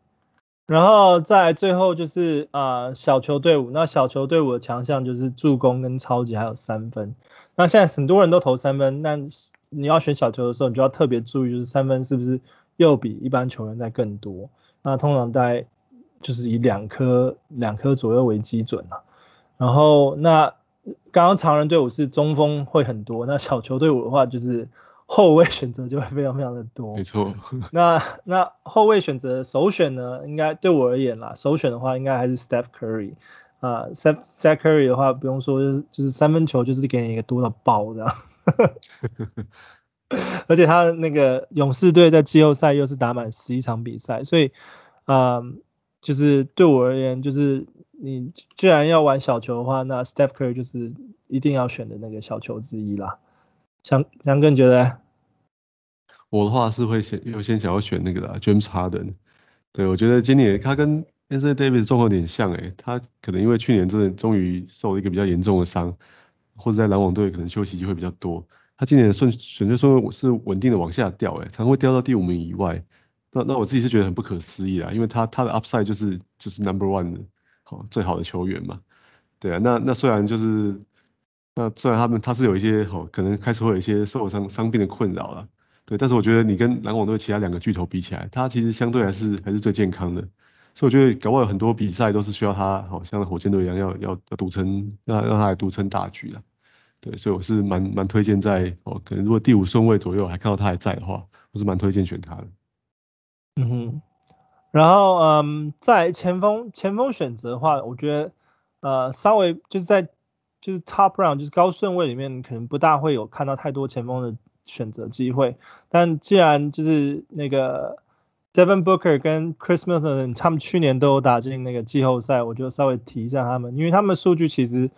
然后再最后就是啊、呃、小球队伍，那小球队伍的强项就是助攻跟超级还有三分。那现在很多人都投三分，那你要选小球的时候，你就要特别注意，就是三分是不是又比一般球员在更多？那通常在就是以两颗两颗左右为基准啊。然后那刚刚常人队伍是中锋会很多，那小球队伍的话就是后卫选择就会非常非常的多。没错。那那后卫选择首选呢，应该对我而言啦，首选的话应该还是 Steph Curry 啊，Steph Curry 的话不用说，就是就是三分球就是给你一个多到爆这样。而且他那个勇士队在季后赛又是打满十一场比赛，所以，嗯，就是对我而言，就是你既然要玩小球的话，那 Steph Curry 就是一定要选的那个小球之一啦。强强哥你觉得？我的话是会先优先想要选那个啦，James Harden。对，我觉得今年他跟跟这个 Davis 状况有点像诶，他可能因为去年真的终于受了一个比较严重的伤，或者在篮网队可能休息机会比较多。他今年的顺选择说是稳定的往下掉，哎，常会掉到第五名以外。那那我自己是觉得很不可思议啊，因为他他的 upside 就是就是 number one 的好最好的球员嘛。对啊，那那虽然就是那虽然他们他是有一些好可能开始会有一些受伤伤病的困扰了，对，但是我觉得你跟篮网队其他两个巨头比起来，他其实相对还是还是最健康的。所以我觉得搞不好有很多比赛都是需要他好像火箭队一样要要要独撑，让让他来独撑大局的。对，所以我是蛮蛮推荐在哦，可能如果第五顺位左右还看到他还在的话，我是蛮推荐选他的。嗯哼，然后嗯，在前锋前锋选择的话，我觉得呃稍微就是在就是 top round 就是高顺位里面，可能不大会有看到太多前锋的选择机会。但既然就是那个 Devin Booker 跟 Chris Middleton 他们去年都有打进那个季后赛，我就稍微提一下他们，因为他们数据其实。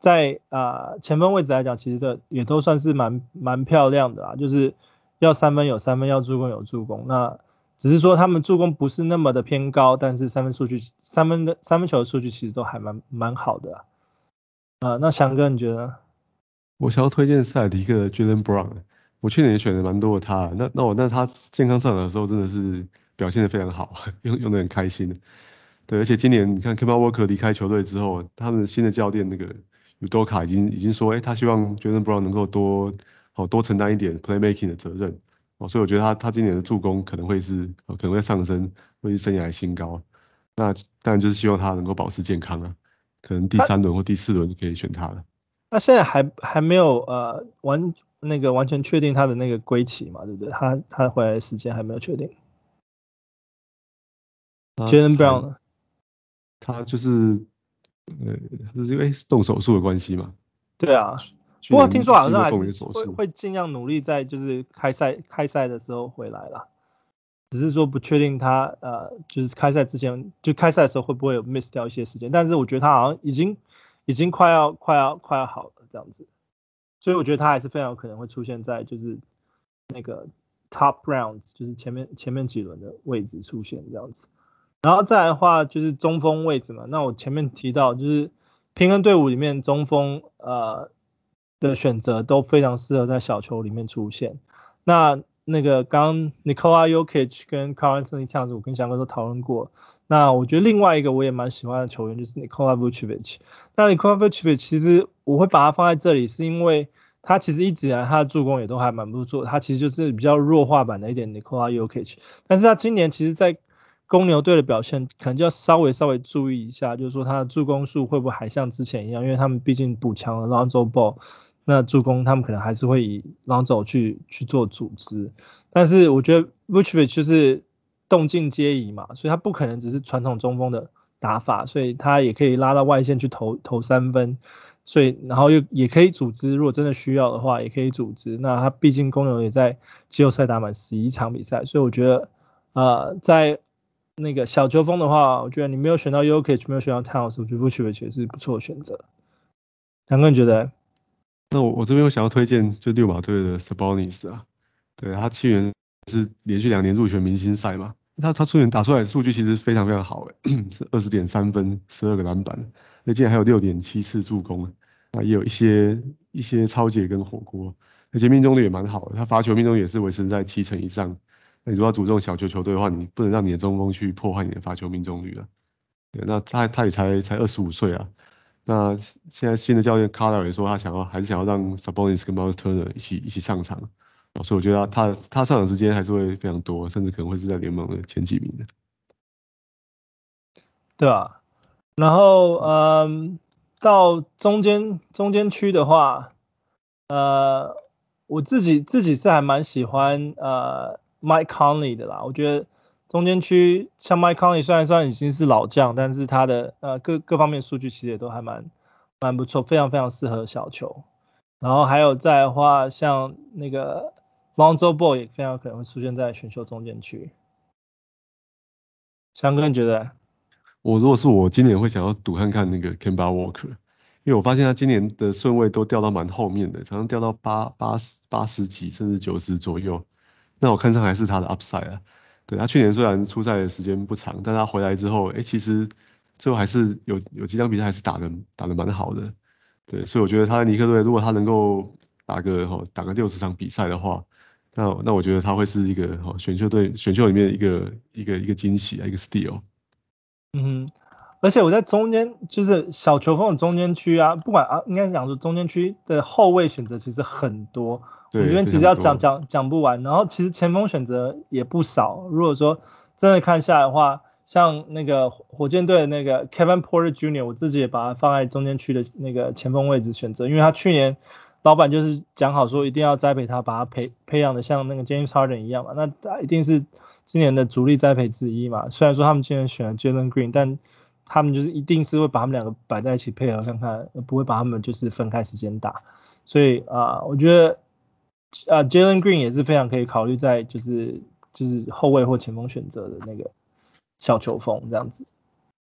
在啊、呃、前锋位置来讲，其实这也都算是蛮蛮漂亮的啊，就是要三分有三分，要助攻有助攻。那只是说他们助攻不是那么的偏高，但是三分数据三分的三分球的数据其实都还蛮蛮好的啊。啊、呃，那翔哥你觉得？我想要推荐塞尔提克的 Jaylen Brown，我去年也选了蛮多的他，那那我那他健康上场的时候真的是表现的非常好，用用的很开心。对，而且今年你看 Kemba Walker 离开球队之后，他们新的教练那个。Udoka 已经已经说，哎、他希望 Jaylen Brown 能够多好多承担一点 playmaking 的责任，哦，所以我觉得他他今年的助攻可能会是可能会上升，会是生涯新高。那当然就是希望他能够保持健康啊，可能第三轮或第四轮就可以选他了。那现在还还没有呃完那个完全确定他的那个归期嘛，对不对？他他回来的时间还没有确定。Jaylen Brown 呢？他就是。呃，是因为动手术的关系嘛？对啊，不过听说好像还是会会尽量努力在就是开赛开赛的时候回来啦，只是说不确定他呃就是开赛之前就开赛的时候会不会有 miss 掉一些时间，但是我觉得他好像已经已经快要快要快要好了这样子，所以我觉得他还是非常有可能会出现在就是那个 top rounds 就是前面前面几轮的位置出现这样子。然后再来的话就是中锋位置嘛，那我前面提到就是平衡队伍里面中锋呃的选择都非常适合在小球里面出现。那那个刚 Nikola Jokic 跟 carlinthonytowns 我跟翔哥都讨论过，那我觉得另外一个我也蛮喜欢的球员就是 Nikola Vucevic。那 Nikola Vucevic 其实我会把他放在这里，是因为他其实一直以来他的助攻也都还蛮不错，他其实就是比较弱化版的一点 Nikola Jokic。但是他今年其实，在公牛队的表现可能就要稍微稍微注意一下，就是说他的助攻数会不会还像之前一样，因为他们毕竟补强了 Lonzo Ball，那助攻他们可能还是会以 Lonzo 去去做组织。但是我觉得 Vucevic 就是。动静皆宜嘛，所以他不可能只是传统中锋的打法，所以他也可以拉到外线去投投三分，所以然后又也可以组织，如果真的需要的话也可以组织。那他毕竟公牛也在季后赛打满十一场比赛，所以我觉得呃在那个小球风的话，我觉得你没有选到 UOK，没有选到 Towns，我觉得 Vucevic 是不错的选择。两个人觉得？那我我这边有想要推荐就六马队的 Sabonis 啊，对他去年是连续两年入选明星赛嘛。他他出年打出来的数据其实非常非常好诶，是二十点三分，十二个篮板，那竟然还有六点七次助攻，啊也有一些一些抄截跟火锅，而且命中率也蛮好的，他罚球命中率也是维持在七成以上。那你如果要组这种小球球队的话，你不能让你的中锋去破坏你的罚球命中率了。那他他也才才二十五岁啊，那现在新的教练卡尔也说他想要还是想要让 Sabonis 跟 Miles Turner 一起一起上场。所以我觉得他他上场时间还是会非常多，甚至可能会是在联盟的前几名的。对啊，然后嗯，到中间中间区的话，呃，我自己自己是还蛮喜欢呃 Mike Conley 的啦。我觉得中间区像 Mike Conley 虽然算已经是老将，但是他的呃各各方面数据其实也都还蛮蛮不错，非常非常适合小球。然后还有在的话，像那个。Lonzo Ball 也非常可能会出现在选秀中间区。翔哥，你觉得？我如果是我，今年会想要赌看看那个 Kemba Walker，因为我发现他今年的顺位都掉到蛮后面的，常常掉到八八十八十几甚至九十左右。那我看上还是他的 upside 啊。对，他去年虽然出赛的时间不长，但他回来之后，哎、其实最后还是有有几场比赛还是打的打的蛮好的。对，所以我觉得他的尼克队如果他能够打个吼打个六十场比赛的话。那那我觉得他会是一个哈选秀队选秀里面一个一个一个惊喜啊，一个 steal。嗯，而且我在中间就是小球风的中间区啊，不管啊，应该讲说中间区的后卫选择其实很多，我觉得其实要讲讲讲不完。然后其实前锋选择也不少。如果说真的看下来的话，像那个火箭队的那个 Kevin Porter Jr.，我自己也把他放在中间区的那个前锋位置选择，因为他去年。老板就是讲好说一定要栽培他，把他培培养的像那个 James Harden 一样嘛，那他一定是今年的主力栽培之一嘛。虽然说他们今年选了 Jalen Green，但他们就是一定是会把他们两个摆在一起配合看看，不会把他们就是分开时间打。所以啊、我觉得啊 Jalen Green 也是非常可以考虑在就是就是后卫或前锋选择的那个小球风这样子。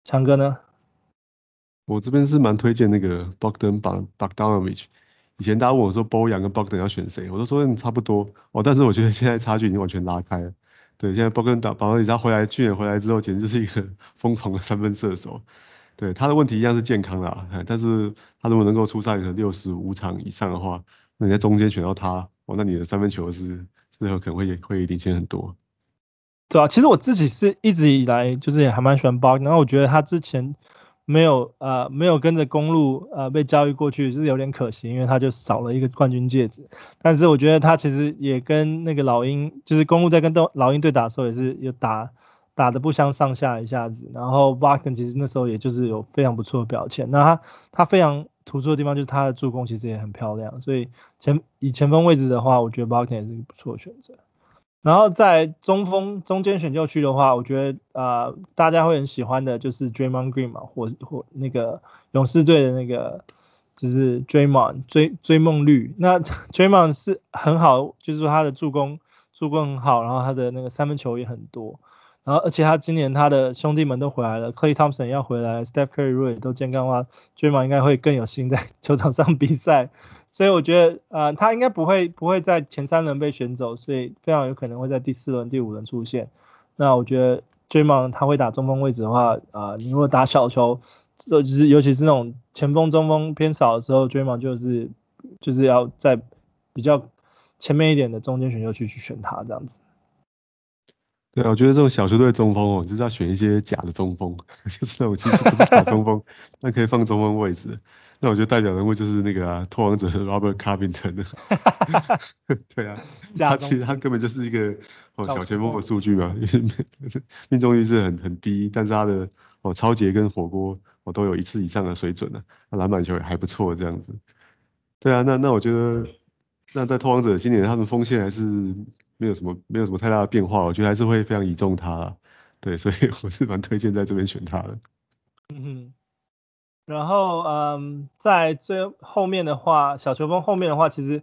强哥呢？我这边是蛮推荐那个 Bogdan Bogdanovic。以前大家问我说波扬跟 Bogdan 要选谁，我都说嗯差不多哦，但是我觉得现在差距已经完全拉开了。对，现在 Bogdan 打保罗他回来，去年回来之后简直就是一个疯狂的三分射手。对，他的问题一样是健康啦，但是他如果能够出赛个六十五场以上的话，那你在中间选到他，哦，那你的三分球是之后可能会会领先很多。对啊，其实我自己是一直以来就是也还蛮喜欢波根然后我觉得他之前。没有呃没有跟着公路呃被交易过去是有点可惜，因为他就少了一个冠军戒指。但是我觉得他其实也跟那个老鹰，就是公路在跟老鹰队打的时候也是有打打的不相上下一下子。然后 Bogdan 其实那时候也就是有非常不错的表现。那他他非常突出的地方就是他的助攻其实也很漂亮，所以前以前锋位置的话，我觉得 Bogdan 也是一个不错的选择。然后在中锋中间选秀区的话，我觉得啊、大家会很喜欢的就是 Draymond Green 嘛，或或那个勇士队的那个就是 Draymond 追追梦绿。那 Draymond 是很好，就是说他的助攻助攻很好，然后他的那个三分球也很多。然后而且他今年他的兄弟们都回来了，Klay Thompson 要回来，Steph Curry 也都健康的话，Draymond 应该会更有心在球场上比赛。所以我觉得，呃，他应该不会不会在前三轮被选走，所以非常有可能会在第四轮、第五轮出现。那我觉得，Draymond 他会打中锋位置的话，啊、呃，你如果打小球，就是尤其是那种前锋、中锋偏少的时候，Draymond 就是就是要在比较前面一点的中间选秀区去选他这样子。对啊，我觉得这种小球队中锋哦，就是要选一些假的中锋，就是那种其实不是假中锋，但可以放中锋位置。那我觉得代表人物就是那个啊，拓王者的 Robert Covington。对啊，他其实他根本就是一个哦小前锋的数据嘛，命中率是很很低，但是他的哦抄截跟火锅哦都有一次以上的水准呢，啊，篮板球也还不错这样子。对啊，那那我觉得那在拓王者今年他们锋线还是没有什么没有什么太大的变化，我觉得还是会非常倚重他。对，所以我是蛮推荐在这边选他的。嗯哼。然后，嗯，在最后面的话，小球风后面的话，其实，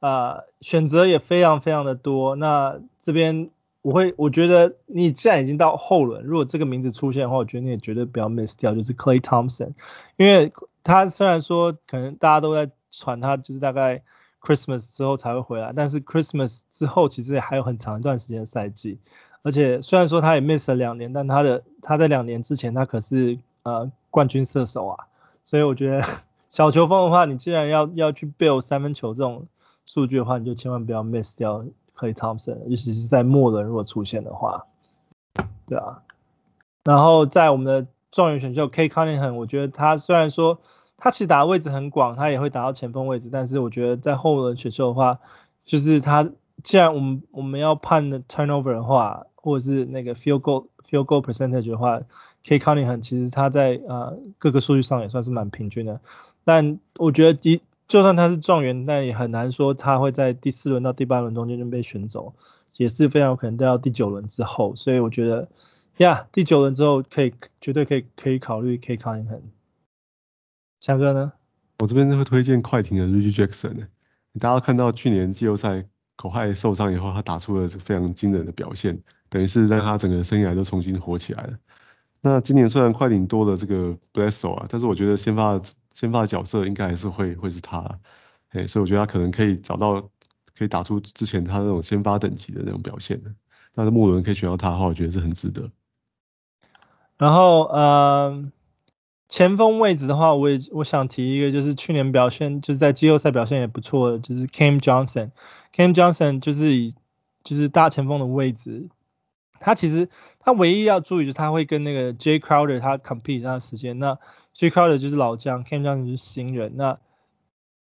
呃，选择也非常非常的多。那这边我会，我觉得你既然已经到后轮，如果这个名字出现的话，我觉得你也绝对不要 miss 掉，就是 Klay Thompson，因为他虽然说可能大家都在传他就是大概 Christmas 之后才会回来，但是 Christmas 之后其实也还有很长一段时间的赛季，而且虽然说他也 miss 了两年，但他的他在两年之前他可是呃。冠军射手啊，所以我觉得 小球风的话，你既然要要去 build 三分球这种数据的话，你就千万不要 miss 掉 Klay Thompson，尤其是在末轮如果出现的话，对啊。然后在我们的状元选秀 K. Cunningham，我觉得他虽然说他其实打的位置很广，他也会打到前锋位置，但是我觉得在后轮选秀的话，就是他既然我们我们要判的 turnover 的话，或者是那个 field goal field goal percentage 的话。Cade Cunningham 其实他在呃各个数据上也算是蛮平均的，但我觉得一就算他是状元，但也很难说他会在第四轮到第八轮中间就被选走，也是非常有可能到第九轮之后，所以我觉得呀，第九轮之后可以绝对可以可以考虑 Cade Cunningham。强哥呢？我这边会推荐快艇的 Reggie Jackson，大家看到去年季后赛口嗨受伤以后，他打出了非常惊人的表现，等于是让他整个生涯都重新火起来了。那今年虽然快艇多了这个 Bledsoe 啊，但是我觉得先发先发的角色应该还是会会是他，哎，所以我觉得他可能可以找到可以打出之前他那种先发等级的那种表现的。但是末轮可以选到他的话，我觉得是很值得。然后呃，前锋位置的话，我也我想提一个，就是去年表现就是在季后赛表现也不错的，就是 Cam Johnson。Cam Johnson 就是以就是大前锋的位置。他其实他唯一要注意就是他会跟那个 Jay Crowder 他 compete 他的时间，那 Jay Crowder 就是老将，Cam Johnson 是新人，那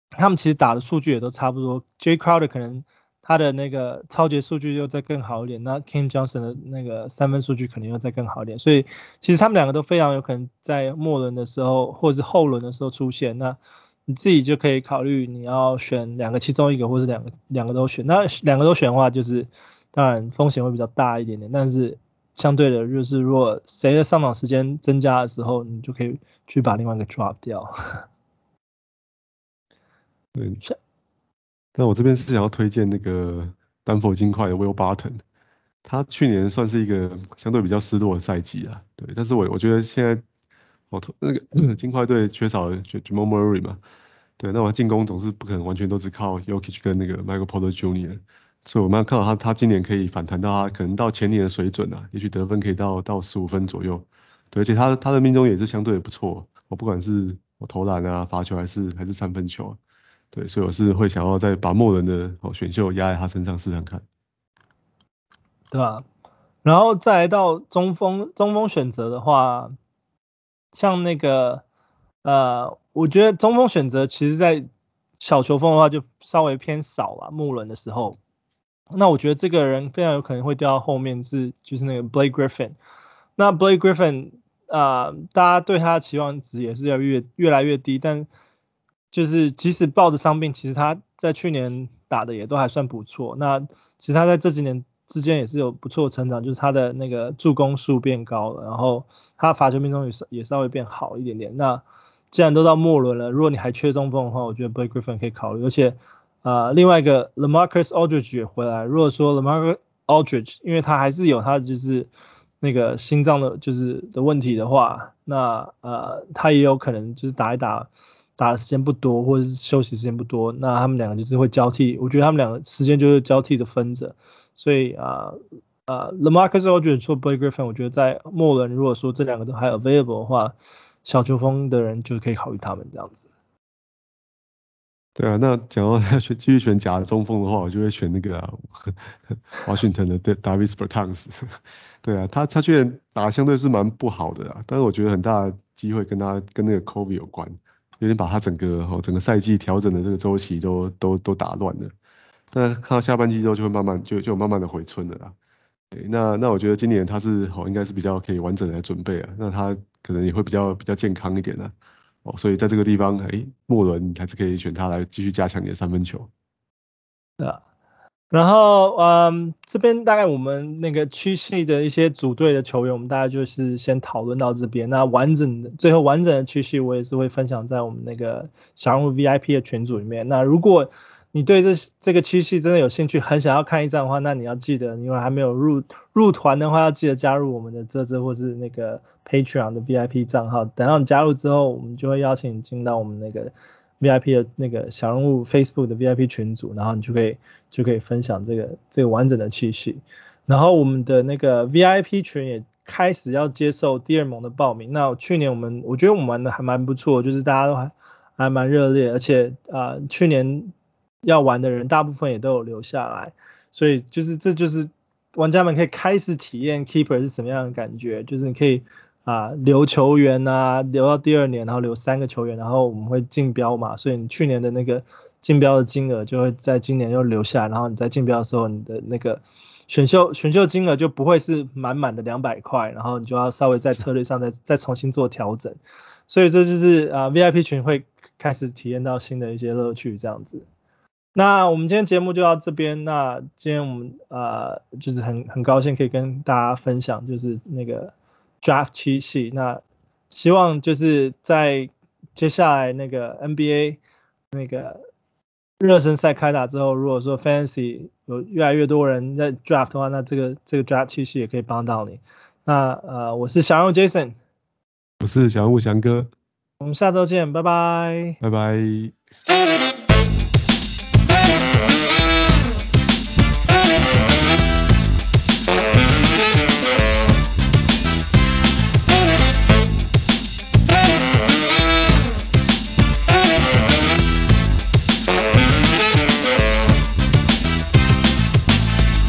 他们其实打的数据也都差不多，Jay Crowder 可能他的那个超级数据又再更好一点，那 Cam Johnson 的那个三分数据肯定又再更好一点，所以其实他们两个都非常有可能在末轮的时候或者是后轮的时候出现，那你自己就可以考虑你要选两个其中一个，或是两个两个都选，那两个都选的话就是。当然风险会比较大一点点，但是相对的，就是如果谁的上场时间增加的时候，你就可以去把另外一个 drop 掉。对，那我这边是想要推荐那个丹佛金块的 Will Barton，他去年算是一个相对比较失落的赛季啊，对，但是我我觉得现在我那个 金块队缺少了 Jamal Murray 嘛，对，那我进攻总是不可能完全都只靠 Jokic 跟那个 Michael Porter Jr. 所以我们要看到他，他今年可以反弹到他可能到前年的水准啊，也许得分可以到到十五分左右，对，而且他他的命中也是相对不错，我不管是我投篮啊、罚球还是还是三分球啊，对，所以我是会想要再把末轮的哦选秀压在他身上试试看，对吧？然后再来到中锋，中锋选择的话，像那个呃，我觉得中锋选择其实在小球风的话就稍微偏少了，末轮的时候。那我觉得这个人非常有可能会掉到后面，是就是那个 Blake Griffin。那 Blake Griffin 啊、大家对他的期望值也是要越越来越低，但就是即使抱着伤病，其实他在去年打的也都还算不错。那其实他在这几年之间也是有不错的成长，就是他的那个助攻数变高了，然后他罚球命中率也稍微变好一点点。那既然都到末轮了，如果你还缺中锋的话，我觉得 Blake Griffin 可以考虑，而且。啊、另外一个 LaMarcus Aldridge 也回来。如果说 LaMarcus Aldridge，因为他还是有他就是那个心脏的，就是的问题的话，那呃他也有可能就是打一打，打的时间不多，或者是休息时间不多，那他们两个就是会交替。我觉得他们两个时间就是交替的分着。所以啊啊、LaMarcus Aldridge 或 Blake Griffin，我觉得在末轮如果说这两个都还 available 的话，小球风的人就可以考虑他们这样子。对啊，那讲到 要选继续选假的中锋的话，我就会选那个啊，华盛顿的 Davis Bertans。对啊，他他确实打相对是蛮不好的啊，但是我觉得很大的机会跟他跟那个 Kobe 有关，有点把他整个哈整个赛季调整的这个周期都都都打乱了。但看到下半季之后就会慢慢就就慢慢的回春了啦。对，那那我觉得今年他是好应该是比较可以完整来准备啊，那他可能也会比较比较健康一点的。哦，所以在这个地方，哎，莫伦你还是可以选他来继续加强你的三分球。对啊，然后嗯，这边大概我们那个区系的一些组队的球员，我们大概就是先讨论到这边。那完整的最后完整的区系，我也是会分享在我们那个小人物 VIP 的群组里面。那如果你对这这个七系真的有兴趣，很想要看一战的话，那你要记得，因为还没有入入团的话，要记得加入我们的这这或是那个 Patreon 的 VIP 账号。等到你加入之后，我们就会邀请你进到我们那个 VIP 的那个小人物 Facebook 的 VIP 群组，然后你就可以就可以分享这个这个完整的七系。然后我们的那个 VIP 群也开始要接受第二盟的报名。那去年我们我觉得我们玩的还蛮不错，就是大家都还还蛮热烈，而且啊、去年。要玩的人大部分也都有留下来，所以就是这就是玩家们可以开始体验 keeper 是什么样的感觉，就是你可以啊留球员啊留到第二年，然后留三个球员，然后我们会竞标嘛，所以你去年的那个竞标的金额就会在今年又留下，然后你在竞标的时候你的那个选秀选秀金额就不会是满满的两百块，然后你就要稍微在策略上再再重新做调整，所以这就是啊 VIP 群会开始体验到新的一些乐趣这样子。那我们今天节目就到这边。那今天我们呃就是很很高兴可以跟大家分享，就是那个 draft 七系。那希望就是在接下来那个 NBA 那个热身赛开打之后，如果说 Fantasy 有越来越多人在 draft 的话，那这个这个 draft 七系也可以帮到你。那呃我是小人物 Jason，我是小人物翔哥，我们下周见，拜拜，拜拜。Thank